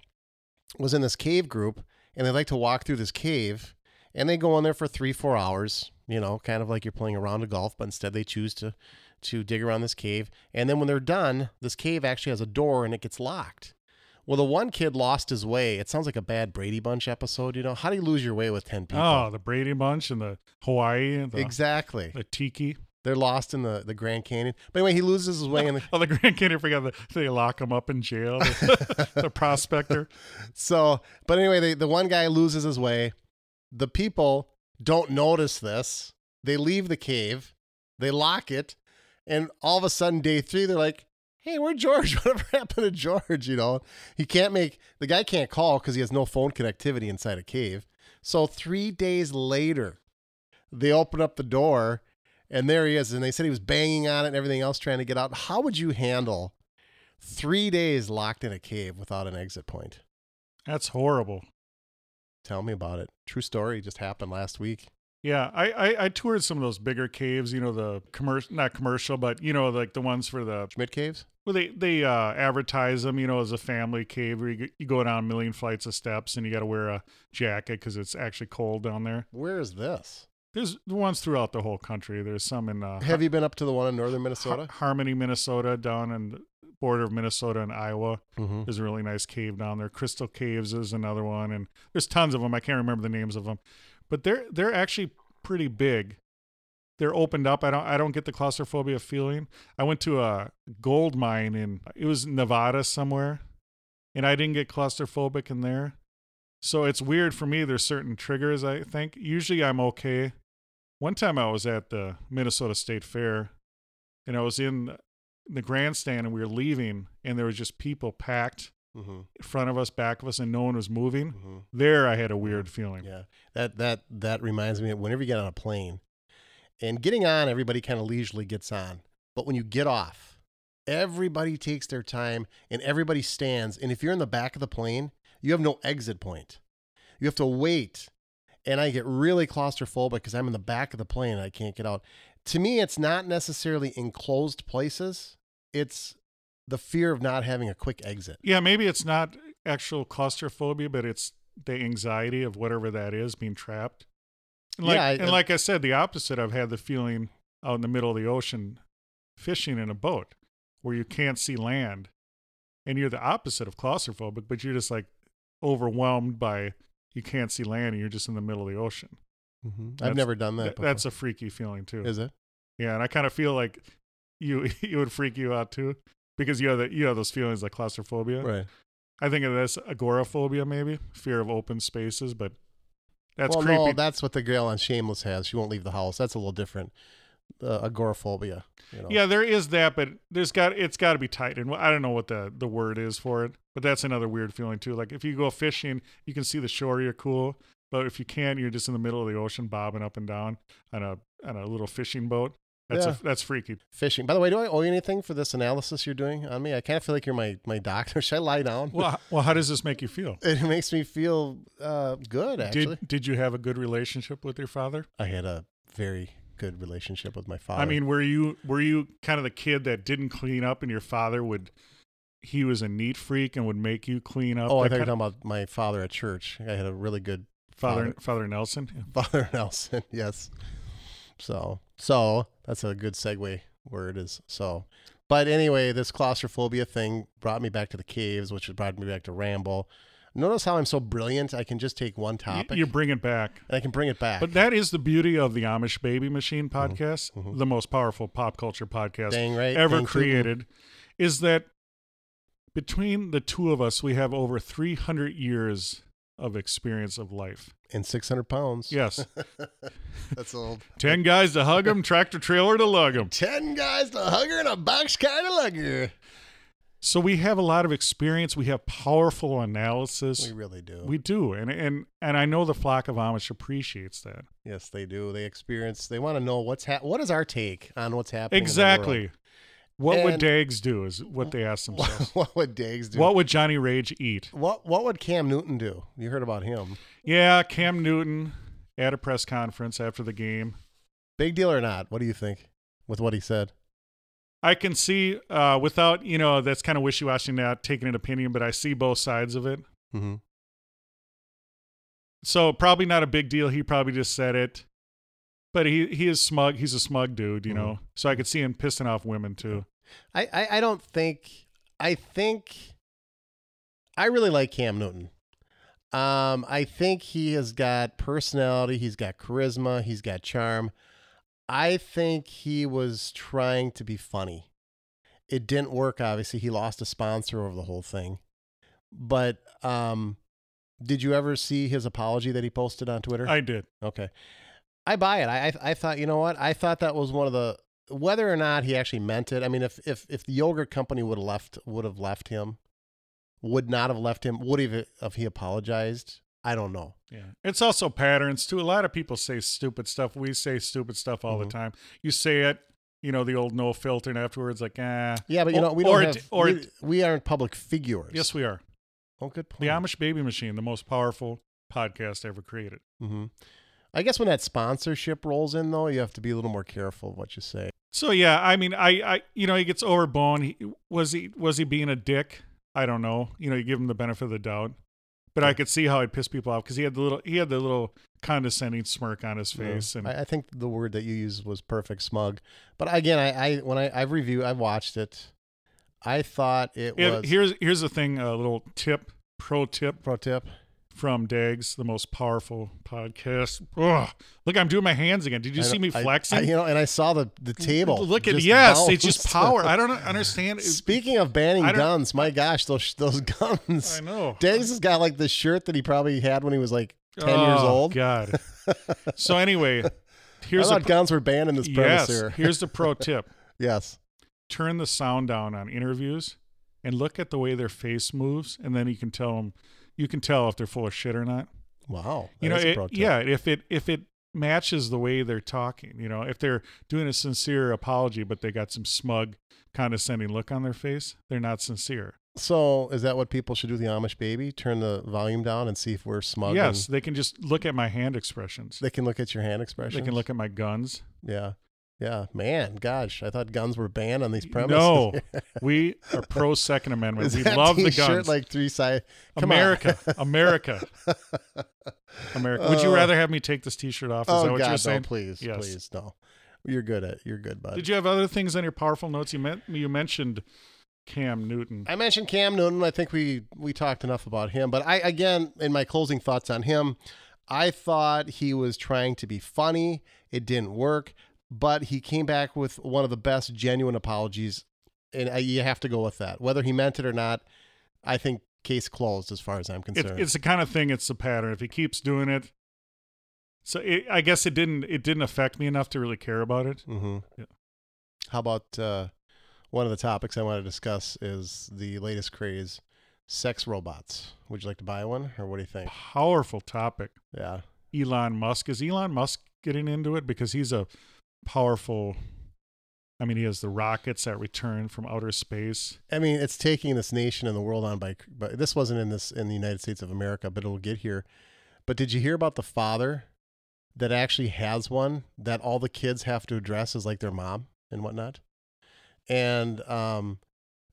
was in this cave group and they like to walk through this cave and they go in there for three, four hours, you know, kind of like you're playing a round of golf, but instead they choose to to dig around this cave. And then when they're done, this cave actually has a door and it gets locked. Well, the one kid lost his way. It sounds like a bad Brady Bunch episode. You know, how do you lose your way with 10 people? Oh, the Brady Bunch and the Hawaii and the, exactly. the Tiki. They're lost in the, the Grand Canyon. But anyway, he loses his way. in the, <laughs> Oh, the Grand Canyon. Forgot that they lock him up in jail. The, <laughs> the prospector. so, but anyway, they, the one guy loses his way. The people don't notice this. They leave the cave, they lock it, and all of a sudden, day three, they're like, "Hey, where'd George? <laughs> Whatever happened to George?" You know, he can't make the guy can't call because he has no phone connectivity inside a cave. So three days later, they open up the door, and there he is. And they said he was banging on it and everything else, trying to get out. How would you handle three days locked in a cave without an exit point? That's horrible. Tell me about it. True story. Just happened last week. Yeah, I, I, I toured some of those bigger caves. You know, the commercial, not commercial, but you know, like the ones for the Schmidt Caves. Well, they they uh, advertise them. You know, as a family cave where you, you go down a million flights of steps and you got to wear a jacket because it's actually cold down there. Where is this? There's ones throughout the whole country. There's some in uh, Have you been up to the one in northern Har- Minnesota? Harmony, Minnesota, down in the border of Minnesota and Iowa. Mm-hmm. There's a really nice cave down there. Crystal Caves is another one, and there's tons of them. I can't remember the names of them, but they're they're actually pretty big. They're opened up. I don't I don't get the claustrophobia feeling. I went to a gold mine in it was Nevada somewhere, and I didn't get claustrophobic in there. So it's weird for me. There's certain triggers. I think usually I'm okay. One time I was at the Minnesota State Fair, and I was in the grandstand, and we were leaving, and there was just people packed Mm-hmm. in front of us, back of us, and no one was moving. Mm-hmm. There, I had a weird feeling. Yeah, that that that reminds me of whenever you get on a plane, and getting on, everybody kind of leisurely gets on, but when you get off, everybody takes their time and everybody stands. And if you're in the back of the plane, you have no exit point. You have to wait, and I get really claustrophobic because I'm in the back of the plane I can't get out. To me, it's not necessarily enclosed places; it's the fear of not having a quick exit. Yeah, maybe it's not actual claustrophobia, but it's the anxiety of whatever that is being trapped. And like, Yeah, I- and like I said, the opposite. I've had the feeling out in the middle of the ocean, fishing in a boat, where you can't see land, and you're the opposite of claustrophobic, but you're just like overwhelmed by you can't see land, and you're just in the middle of the ocean. Mm-hmm. I've never done that. Th- that's a freaky feeling too. is it? Yeah, and I kind of feel like you <laughs> it would freak you out too because you have that you have those feelings like claustrophobia. Right. I think of this agoraphobia, maybe fear of open spaces, but that's well, creepy. no, that's what the girl on Shameless has. She won't leave the house. That's a little different. Uh, agoraphobia. You know? yeah, there is that, but there's got it's got to be tight, and I don't know what the the word is for it, but that's another weird feeling too. Like if you go fishing, you can see the shore, you're cool, but if you can't, you're just in the middle of the ocean, bobbing up and down on a on a little fishing boat. That's Yeah. a, that's freaky. Fishing. By the way, do I owe you anything for this analysis you're doing on me? I kind of feel like you're my, my doctor. <laughs> Should I lie down? Well, well, how does this make you feel? <laughs> it makes me feel uh, good, actually. Did did you have a good relationship with your father? I had a very good relationship with my father. I mean, were you were you kind of the kid that didn't clean up, and your father would? He was a neat freak and would make you clean up. oh, I thought you were talking about my father at church. I had a really good father father. Father Nelson. <laughs> Father Nelson, yes. So, so that's a good segue word is so. But anyway, this claustrophobia thing brought me back to the caves, which brought me back to Rambo. Notice how I'm so brilliant. I can just take one topic you bring it back. and I can bring it back. But that is the beauty of the Amish Baby Machine podcast, mhm. the most powerful pop culture podcast right. ever Dang created, is that between the two of us, we have over 300 years of experience of life. And 600 pounds. Yes. <laughs> That's old. 10 guys to hug him, tractor trailer to lug him. 10 guys to hug her and a boxcar to lug her. So we have a lot of experience. We have powerful analysis. We really do. We do, and and and I know the flock of Amish appreciates that. yes, they do. They experience, they want to know what's hap- what is our take on what's happening. Exactly. What would And- Dags do? Is what they asked <laughs> themselves. what would Diggs do? what would Johnny Rage eat? What what would Cam Newton do? You heard about him. Yeah, Cam Newton at a press conference after the game. Big deal or not? What do you think with what he said? I can see uh, without you know that's kind of wishy washy now taking an opinion, but I see both sides of it. Mm-hmm. So probably not a big deal. He probably just said it, but he he is smug. He's a smug dude, you Mhm. know. So I could see him pissing off women too. I, I I don't think I think I really like Cam Newton. Um, I think he has got personality. He's got charisma. He's got charm. I think he was trying to be funny. It didn't work. Obviously, he lost a sponsor over the whole thing. But um, did you ever see his apology that he posted on Twitter? I did. Okay. I buy it. I, I I thought you know what? I thought that was one of the whether or not he actually meant it. I mean, if if if the yogurt company would have left would have left him, would not have left him, would have if he apologized? I don't know. Yeah. It's also patterns too. A lot of people say stupid stuff. We say stupid stuff all Mhm. the time. You say it, you know, the old no filter, and afterwards, like, ah. Yeah, but you know we or don't it- have or we, we aren't public figures. Yes, we are. Oh, good point. The Amish Baby Machine, the most powerful podcast ever created. hmm I guess when that sponsorship rolls in, though, you have to be a little more careful of what you say. So yeah, I mean, I, I, you know, he gets overblown. He, was he, was he being a dick? I don't know. You know, you give him the benefit of the doubt, but I could see how it pissed people off because he had the little, he had the little condescending smirk on his face, and I, I think the word that you used was perfect, smug. But again, I, I when I I've reviewed, I've watched it. I thought it If- was here's here's the thing, a little tip, pro tip pro tip. From Dags, the most powerful podcast. Ugh. Look, I'm doing my hands again. Did you I see me flexing? I- you know, and I saw the the table. Look at yes, it's just power. I don't understand. <laughs> Speaking of banning guns, my gosh, those those guns. I know. Dags has got like the shirt that he probably had when he was like ten oh, years Oh, old. God. <laughs> so anyway, I here's a guns were banned in this yes. here. Here's the pro <laughs> tip: yes. turn the sound down on interviews and look at the way their face moves, and then you can tell them. You can tell if they're full of shit or not. Wow. you know it, yeah if it if it matches the way they're talking you know if they're doing a sincere apology but they got some smug condescending look on their face they're not sincere So is that what people should do? With the Amish baby, turn the volume down and see if we're smug. yes and they can just look at my hand expressions they can look at your hand expressions. they can look at my guns Yeah. Yeah. Man, gosh, I thought guns were banned on these premises. no <laughs> we are pro second amendment Is we love the guns like three side? Come america <laughs> america america would you Uh, rather have me take this t-shirt off is oh that what God, you're no! Please, Yes. please, no. You're good at. You're good, bud. did you have other things on your powerful notes you meant you mentioned cam newton I mentioned Cam Newton. I think we we talked enough about him, but I again in my closing thoughts on him, I thought he was trying to be funny. It didn't work, but he came back with one of the best genuine apologies, and I, you have to go with that, whether he meant it or not. I think case closed as far as I'm concerned. it's the kind of thing. It's a pattern. If he keeps doing it, so it, I guess it didn't. It didn't affect me enough to really care about it. mm-hmm. Yeah. How about uh, one of the topics I want to discuss is the latest craze, sex robots. Would you like to buy one, or what do you think? Powerful topic. Yeah. Elon Musk is Elon Musk getting into it because he's a powerful. I mean, he has the rockets that return from outer space. I mean, it's taking this nation and the world on by. But this wasn't in this in the United States of America, but it'll get here. But did you hear about the father that actually has one that all the kids have to address as like their mom and whatnot, and um,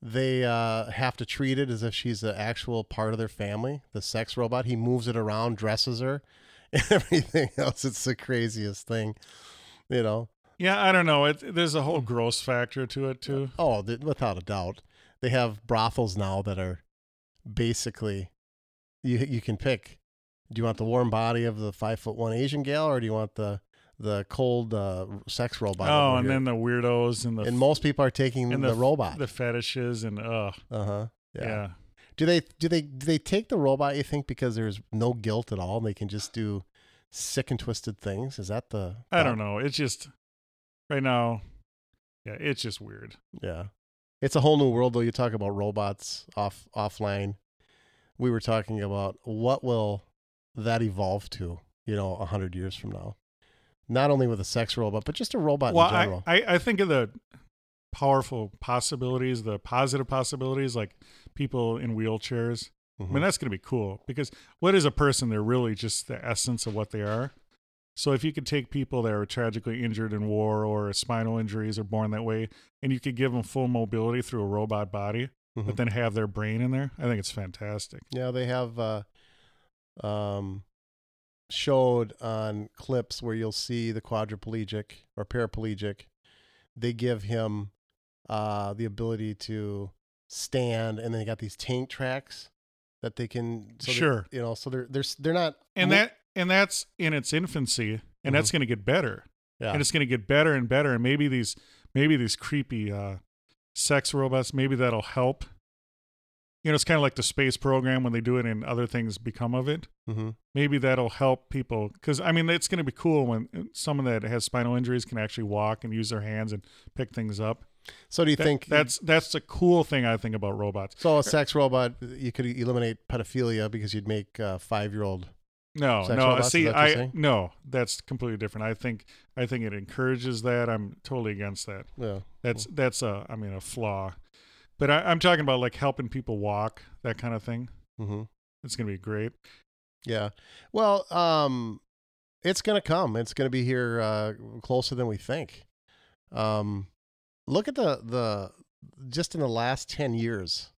they uh, have to treat it as if she's an actual part of their family. The sex robot. He moves it around, dresses her, <laughs> and everything else. It's the craziest thing, you know. Yeah, I don't know. It, there's a whole gross factor to it too. Oh, th- without a doubt. They have brothels now that are basically you you can pick. Do you want the warm body of the five foot one Asian gal, or do you want the the cold uh, sex robot? Oh, and here? then the weirdos and the and most people are taking and the, robot. the fetishes, and uh, uh huh. yeah. Yeah. Do they do they do they take the robot? You think because there's no guilt at all, and they can just do sick and twisted things? Is that the? I don't know. It's just right now. Yeah, it's just weird. Yeah. It's a whole new world though. You talk about robots off offline. We were talking about what will that evolve to, you know, a hundred years from now. Not only with a sex robot, but just a robot well, in I, general. I I think of the powerful possibilities, the positive possibilities, like people in wheelchairs. I Mhm. mean, that's going to be cool because what is a person? They're really just the essence of what they are. So if you could take people that are tragically injured in war or spinal injuries or born that way, and you could give them full mobility through a robot body, Mhm. but then have their brain in there, I think it's fantastic. Yeah, they have uh, um, showed on clips where you'll see the quadriplegic or paraplegic. They give him uh, the ability to stand, and then they got these tank tracks that they can. So Sure. you know, so they're they're they're not. And mo- that and that's in its infancy, and that's going to get better. yeah. and it's going to get better and better and maybe these maybe these creepy uh sex robots maybe that'll help you know it's kind of like the space program when they do it and other things become of it hmm maybe that'll help people because i mean it's going to be cool when uh, someone that has spinal injuries can actually walk and use their hands and pick things up So do you That- think that's that's a cool thing i think about robots so? A sex robot, you could eliminate pedophilia because you'd make uh, five year old. No no see that what you're i no that's completely different i think i think it encourages that i'm totally against that Yeah. That's that's a I mean a flaw, but I, I'm talking about like helping people walk that kind of thing. hmm It's gonna be great. Yeah. Well, um, it's gonna come. It's gonna be here uh, closer than we think. Um, look at the the just in the last ten years,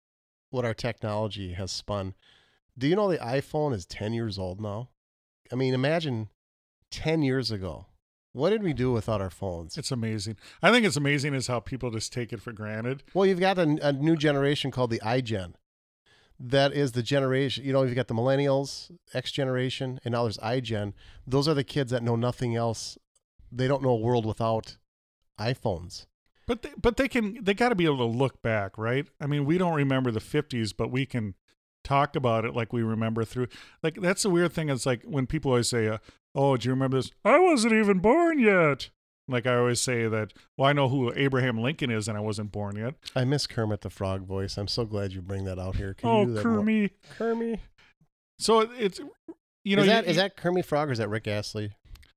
what our technology has spun. Do you know the iPhone is ten years old now? I mean, imagine ten years ago What did we do without our phones? It's amazing. I think it's amazing is how people just take it for granted. Well, you've got a, a new generation called the iGen. That is the generation, you know, you've got the millennials, X generation, and now there's iGen. Those are the kids that know nothing else. They don't know a world without iPhones. But they, but they can they got to be able to look back, right? I mean, we don't remember the 50s, but we can talk about it like we remember through. Like that's the weird thing is like when people always say, uh, "Oh, do you remember this?" I wasn't even born yet. Like I always say that, well, I know who Abraham Lincoln is, and I wasn't born yet. I miss Kermit the Frog voice. I'm so glad you bring that out here. Can oh, you do that more? Kermie. Kermit. So it's you know is that you- is that Kermit Frog or is that Rick Astley?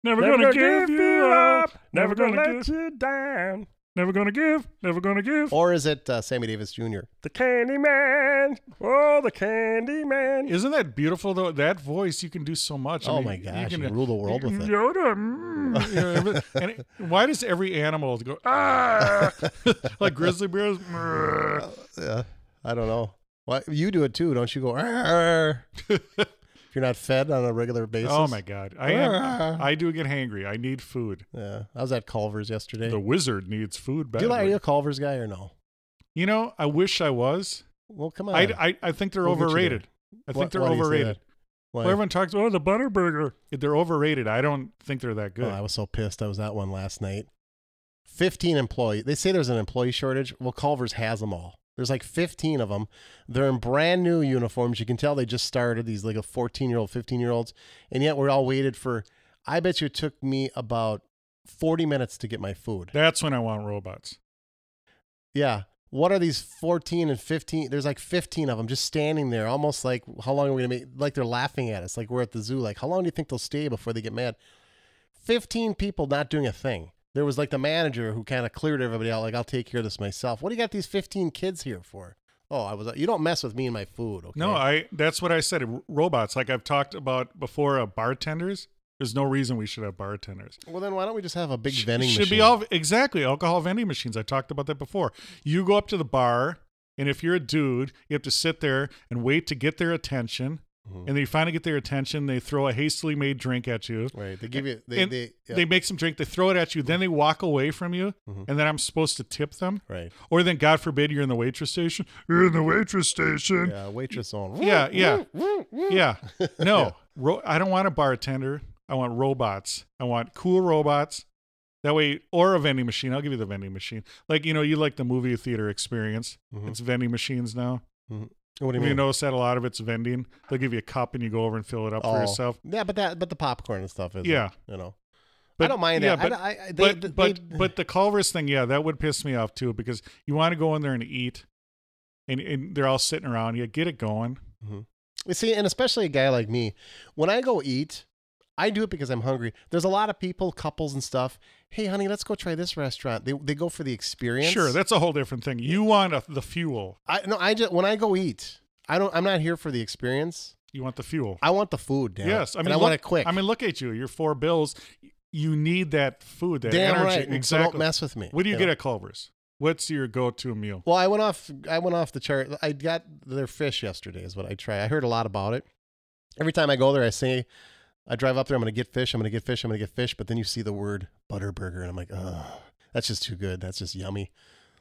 never, gonna, give you up, never gonna, let give, you down. Never gonna give, never gonna give. Or is it uh, Sammy Davis Jr.? The Candy Man. Oh, the Candy Man. Isn't that beautiful though? That voice, you can do so much. I Oh mean, my gosh, you can, rule the world with it. Yoda. mm, <laughs> you know, and it- why does every animal go ah <laughs> like grizzly bears? <laughs> Uh, I don't know. Why you do it too? Don't you go? You're not fed on a regular basis. oh my god, I am. Ah. I do get hangry. I need food. Yeah, I was at Culver's yesterday. The wizard needs food. do you like are you a Culver's guy or no? You know, I wish I was. Well, come on. I, I, I think they're We'll overrated. I think they're why do you say overrated. Well, everyone talks, oh, the Butterburger. They're overrated. I don't think they're that good. Oh, I was so pissed. I was at one last night. 15 employee. They say there's an employee shortage. Well, Culver's has them all. There's like 15 of them. They're in brand new uniforms. You can tell they just started these like a 14 year old, 15 year olds. And yet we're all waited for, I bet you it took me about 40 minutes to get my food. That's when I want robots. Yeah. What are these 14 and 15? There's like 15 of them just standing there, almost like, how long are we going to be? Like they're laughing at us, like we're at the zoo. Like, how long do you think they'll stay before they get mad? 15 people not doing a thing. There was like the manager who kind of cleared everybody out, like, I'll take care of this myself. What do you got these 15 kids here for? Oh, I was, you don't mess with me and my food, okay? No, I. That's what I said. Robots, like I've talked about before. Uh, bartenders. There's no reason we should have bartenders. well, then why don't we just have a big Sh- vending should machine? be all exactly alcohol vending machines. I talked about that before. You go up to the bar, and if you're a dude, you have to sit there and wait to get their attention. Mhm. And they finally get their attention. They throw a hastily made drink at you. Right. They give you, they, they, yeah, They make some drink. They throw it at you. Then they walk away from you. Mhm. And then I'm supposed to tip them. right. Or then, God forbid, you're in the waitress station. You're in the waitress station. Yeah. Waitress on. Yeah, yeah, yeah. No, <laughs> ro- I don't want a bartender. I want robots. I want cool robots. That way, or a vending machine. I'll give you the vending machine. Like you know, you like the movie theater experience. Mhm. It's vending machines now. What do you Have you mean? notice that a lot of it's vending? They'll give you a cup and you go over and fill it up for Oh. yourself. Yeah, but that, but the popcorn and stuff is, Yeah. you know. But I don't mind yeah, that. But, I, I, they, but they- but <laughs> but the Culver's thing, yeah, that would piss me off too because you want to go in there and eat, and, and they're all sitting around. You get it going. Mm-hmm. You see, and especially a guy like me, when I go eat, I do it because I'm hungry. There's a lot of people, couples and stuff. Hey, honey, let's go try this restaurant. They they go for the experience. Sure, that's a whole different thing. You want a, the fuel. I no, I just when I go eat, I don't. I'm not here for the experience. You want the fuel. I want the food. Damn Yes. I mean, and I look, want it quick. I mean, look at you. You're four bills. You need that food, that damn energy. right. And So Exactly. don't mess with me. what do you know? get at Culver's? What's your go-to meal? Well, I went off. I went off the chart. I got their fish yesterday. Is what I try. I heard a lot about it. Every time I go there, I say, I drive up there. I'm going to get fish. I'm going to get fish. I'm going to get fish. But then you see the word Butterburger, and I'm like, oh, that's just too good. That's just yummy.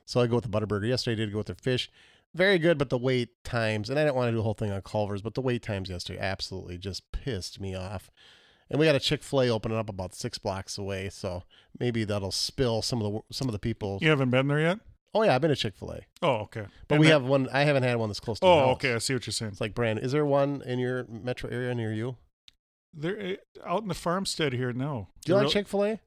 So I go with the Butterburger. Yesterday, I did go with their fish. Very good, but the wait times, and I didn't want to do a whole thing on Culver's, but the wait times yesterday absolutely just pissed me off. And we got a Chick Fil A opening up about six blocks away, so maybe that'll spill some of the some of the people. You haven't been there yet? Oh yeah, I've been to Chick Fil A. Oh, okay. But And we that- have one. I haven't had one that's close to. Oh, okay. I see what you're saying. It's like brand. Is there one in your metro area near you? They're eh, out in the farmstead here. No. Do you like Chick Fil A?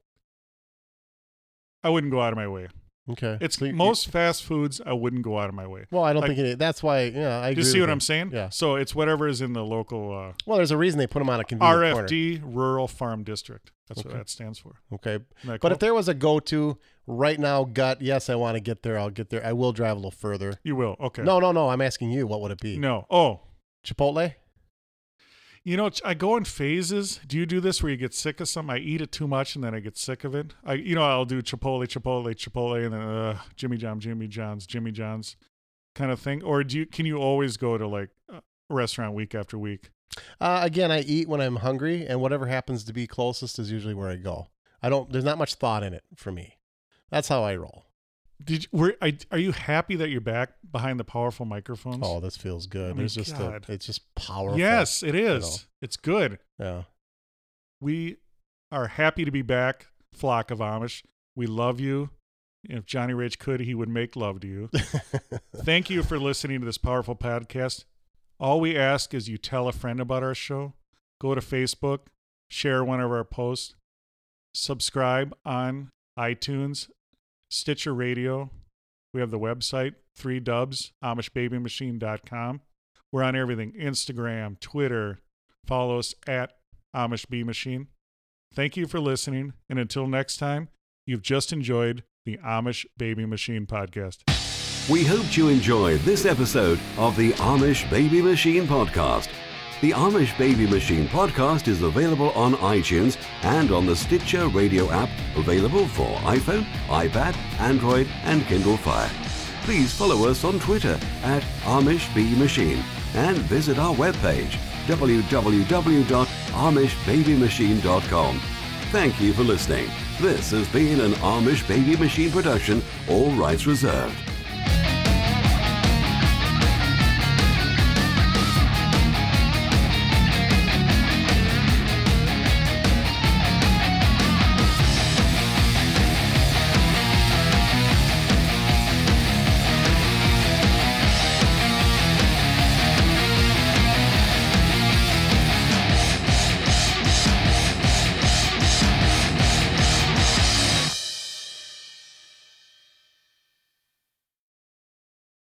I wouldn't go out of my way. Okay. It's So you- most fast foods. I wouldn't go out of my way. Well, I don't like- think it. That's why. Yeah, I. You see what you. I'm saying? Yeah. So it's whatever is in the local uh, Well, there's a reason they put them on a convenient corner. RFD, Rural Farm District. That's Okay. what that stands for. Okay. But cool? if there was a go-to right now, gut, yes, I want to get there. I'll get there. I will drive a little further. you will. Okay. No, no, no. I'm asking you. What would it be? No. Oh, Chipotle. You know, I go in phases. Do you do this where you get sick of something? I eat it too much and then I get sick of it. I, you know, I'll do Chipotle, Chipotle, Chipotle, and then uh, Jimmy John, Jimmy John's, Jimmy John's, kind of thing. Or do you? Can you always go to like a restaurant week after week? Uh, again, I eat when I'm hungry, and whatever happens to be closest is usually where I go. I don't. There's not much thought in it for me. That's how I roll. Did you, were I, are you happy that you're back behind the powerful microphones? Oh, this feels good. Oh my There's just a, it's just powerful. yes, it is. know. It's good. Yeah. We are happy to be back, flock of Amish. We love you. If Johnny Rage could, he would make love to you. <laughs> Thank you for listening to this powerful podcast. All we ask is you tell a friend about our show, go to Facebook, share one of our posts, subscribe on iTunes, Stitcher Radio. We have the website, three dubs, AmishBabyMachine.com. We're on everything Instagram, Twitter. Follow us at Amish Machine. Thank you for listening. And until next time, you've just enjoyed the Amish Baby Machine podcast. We hoped you enjoyed this episode of the Amish Baby Machine Podcast. The Amish Baby Machine Podcast is available on iTunes and on the Stitcher radio app, available for iPhone, iPad, Android, and Kindle Fire. Please follow us on Twitter at Amish B Machine and visit our webpage www.amishbabymachine.com. Thank you for listening. This has been an Amish Baby Machine production, all rights reserved.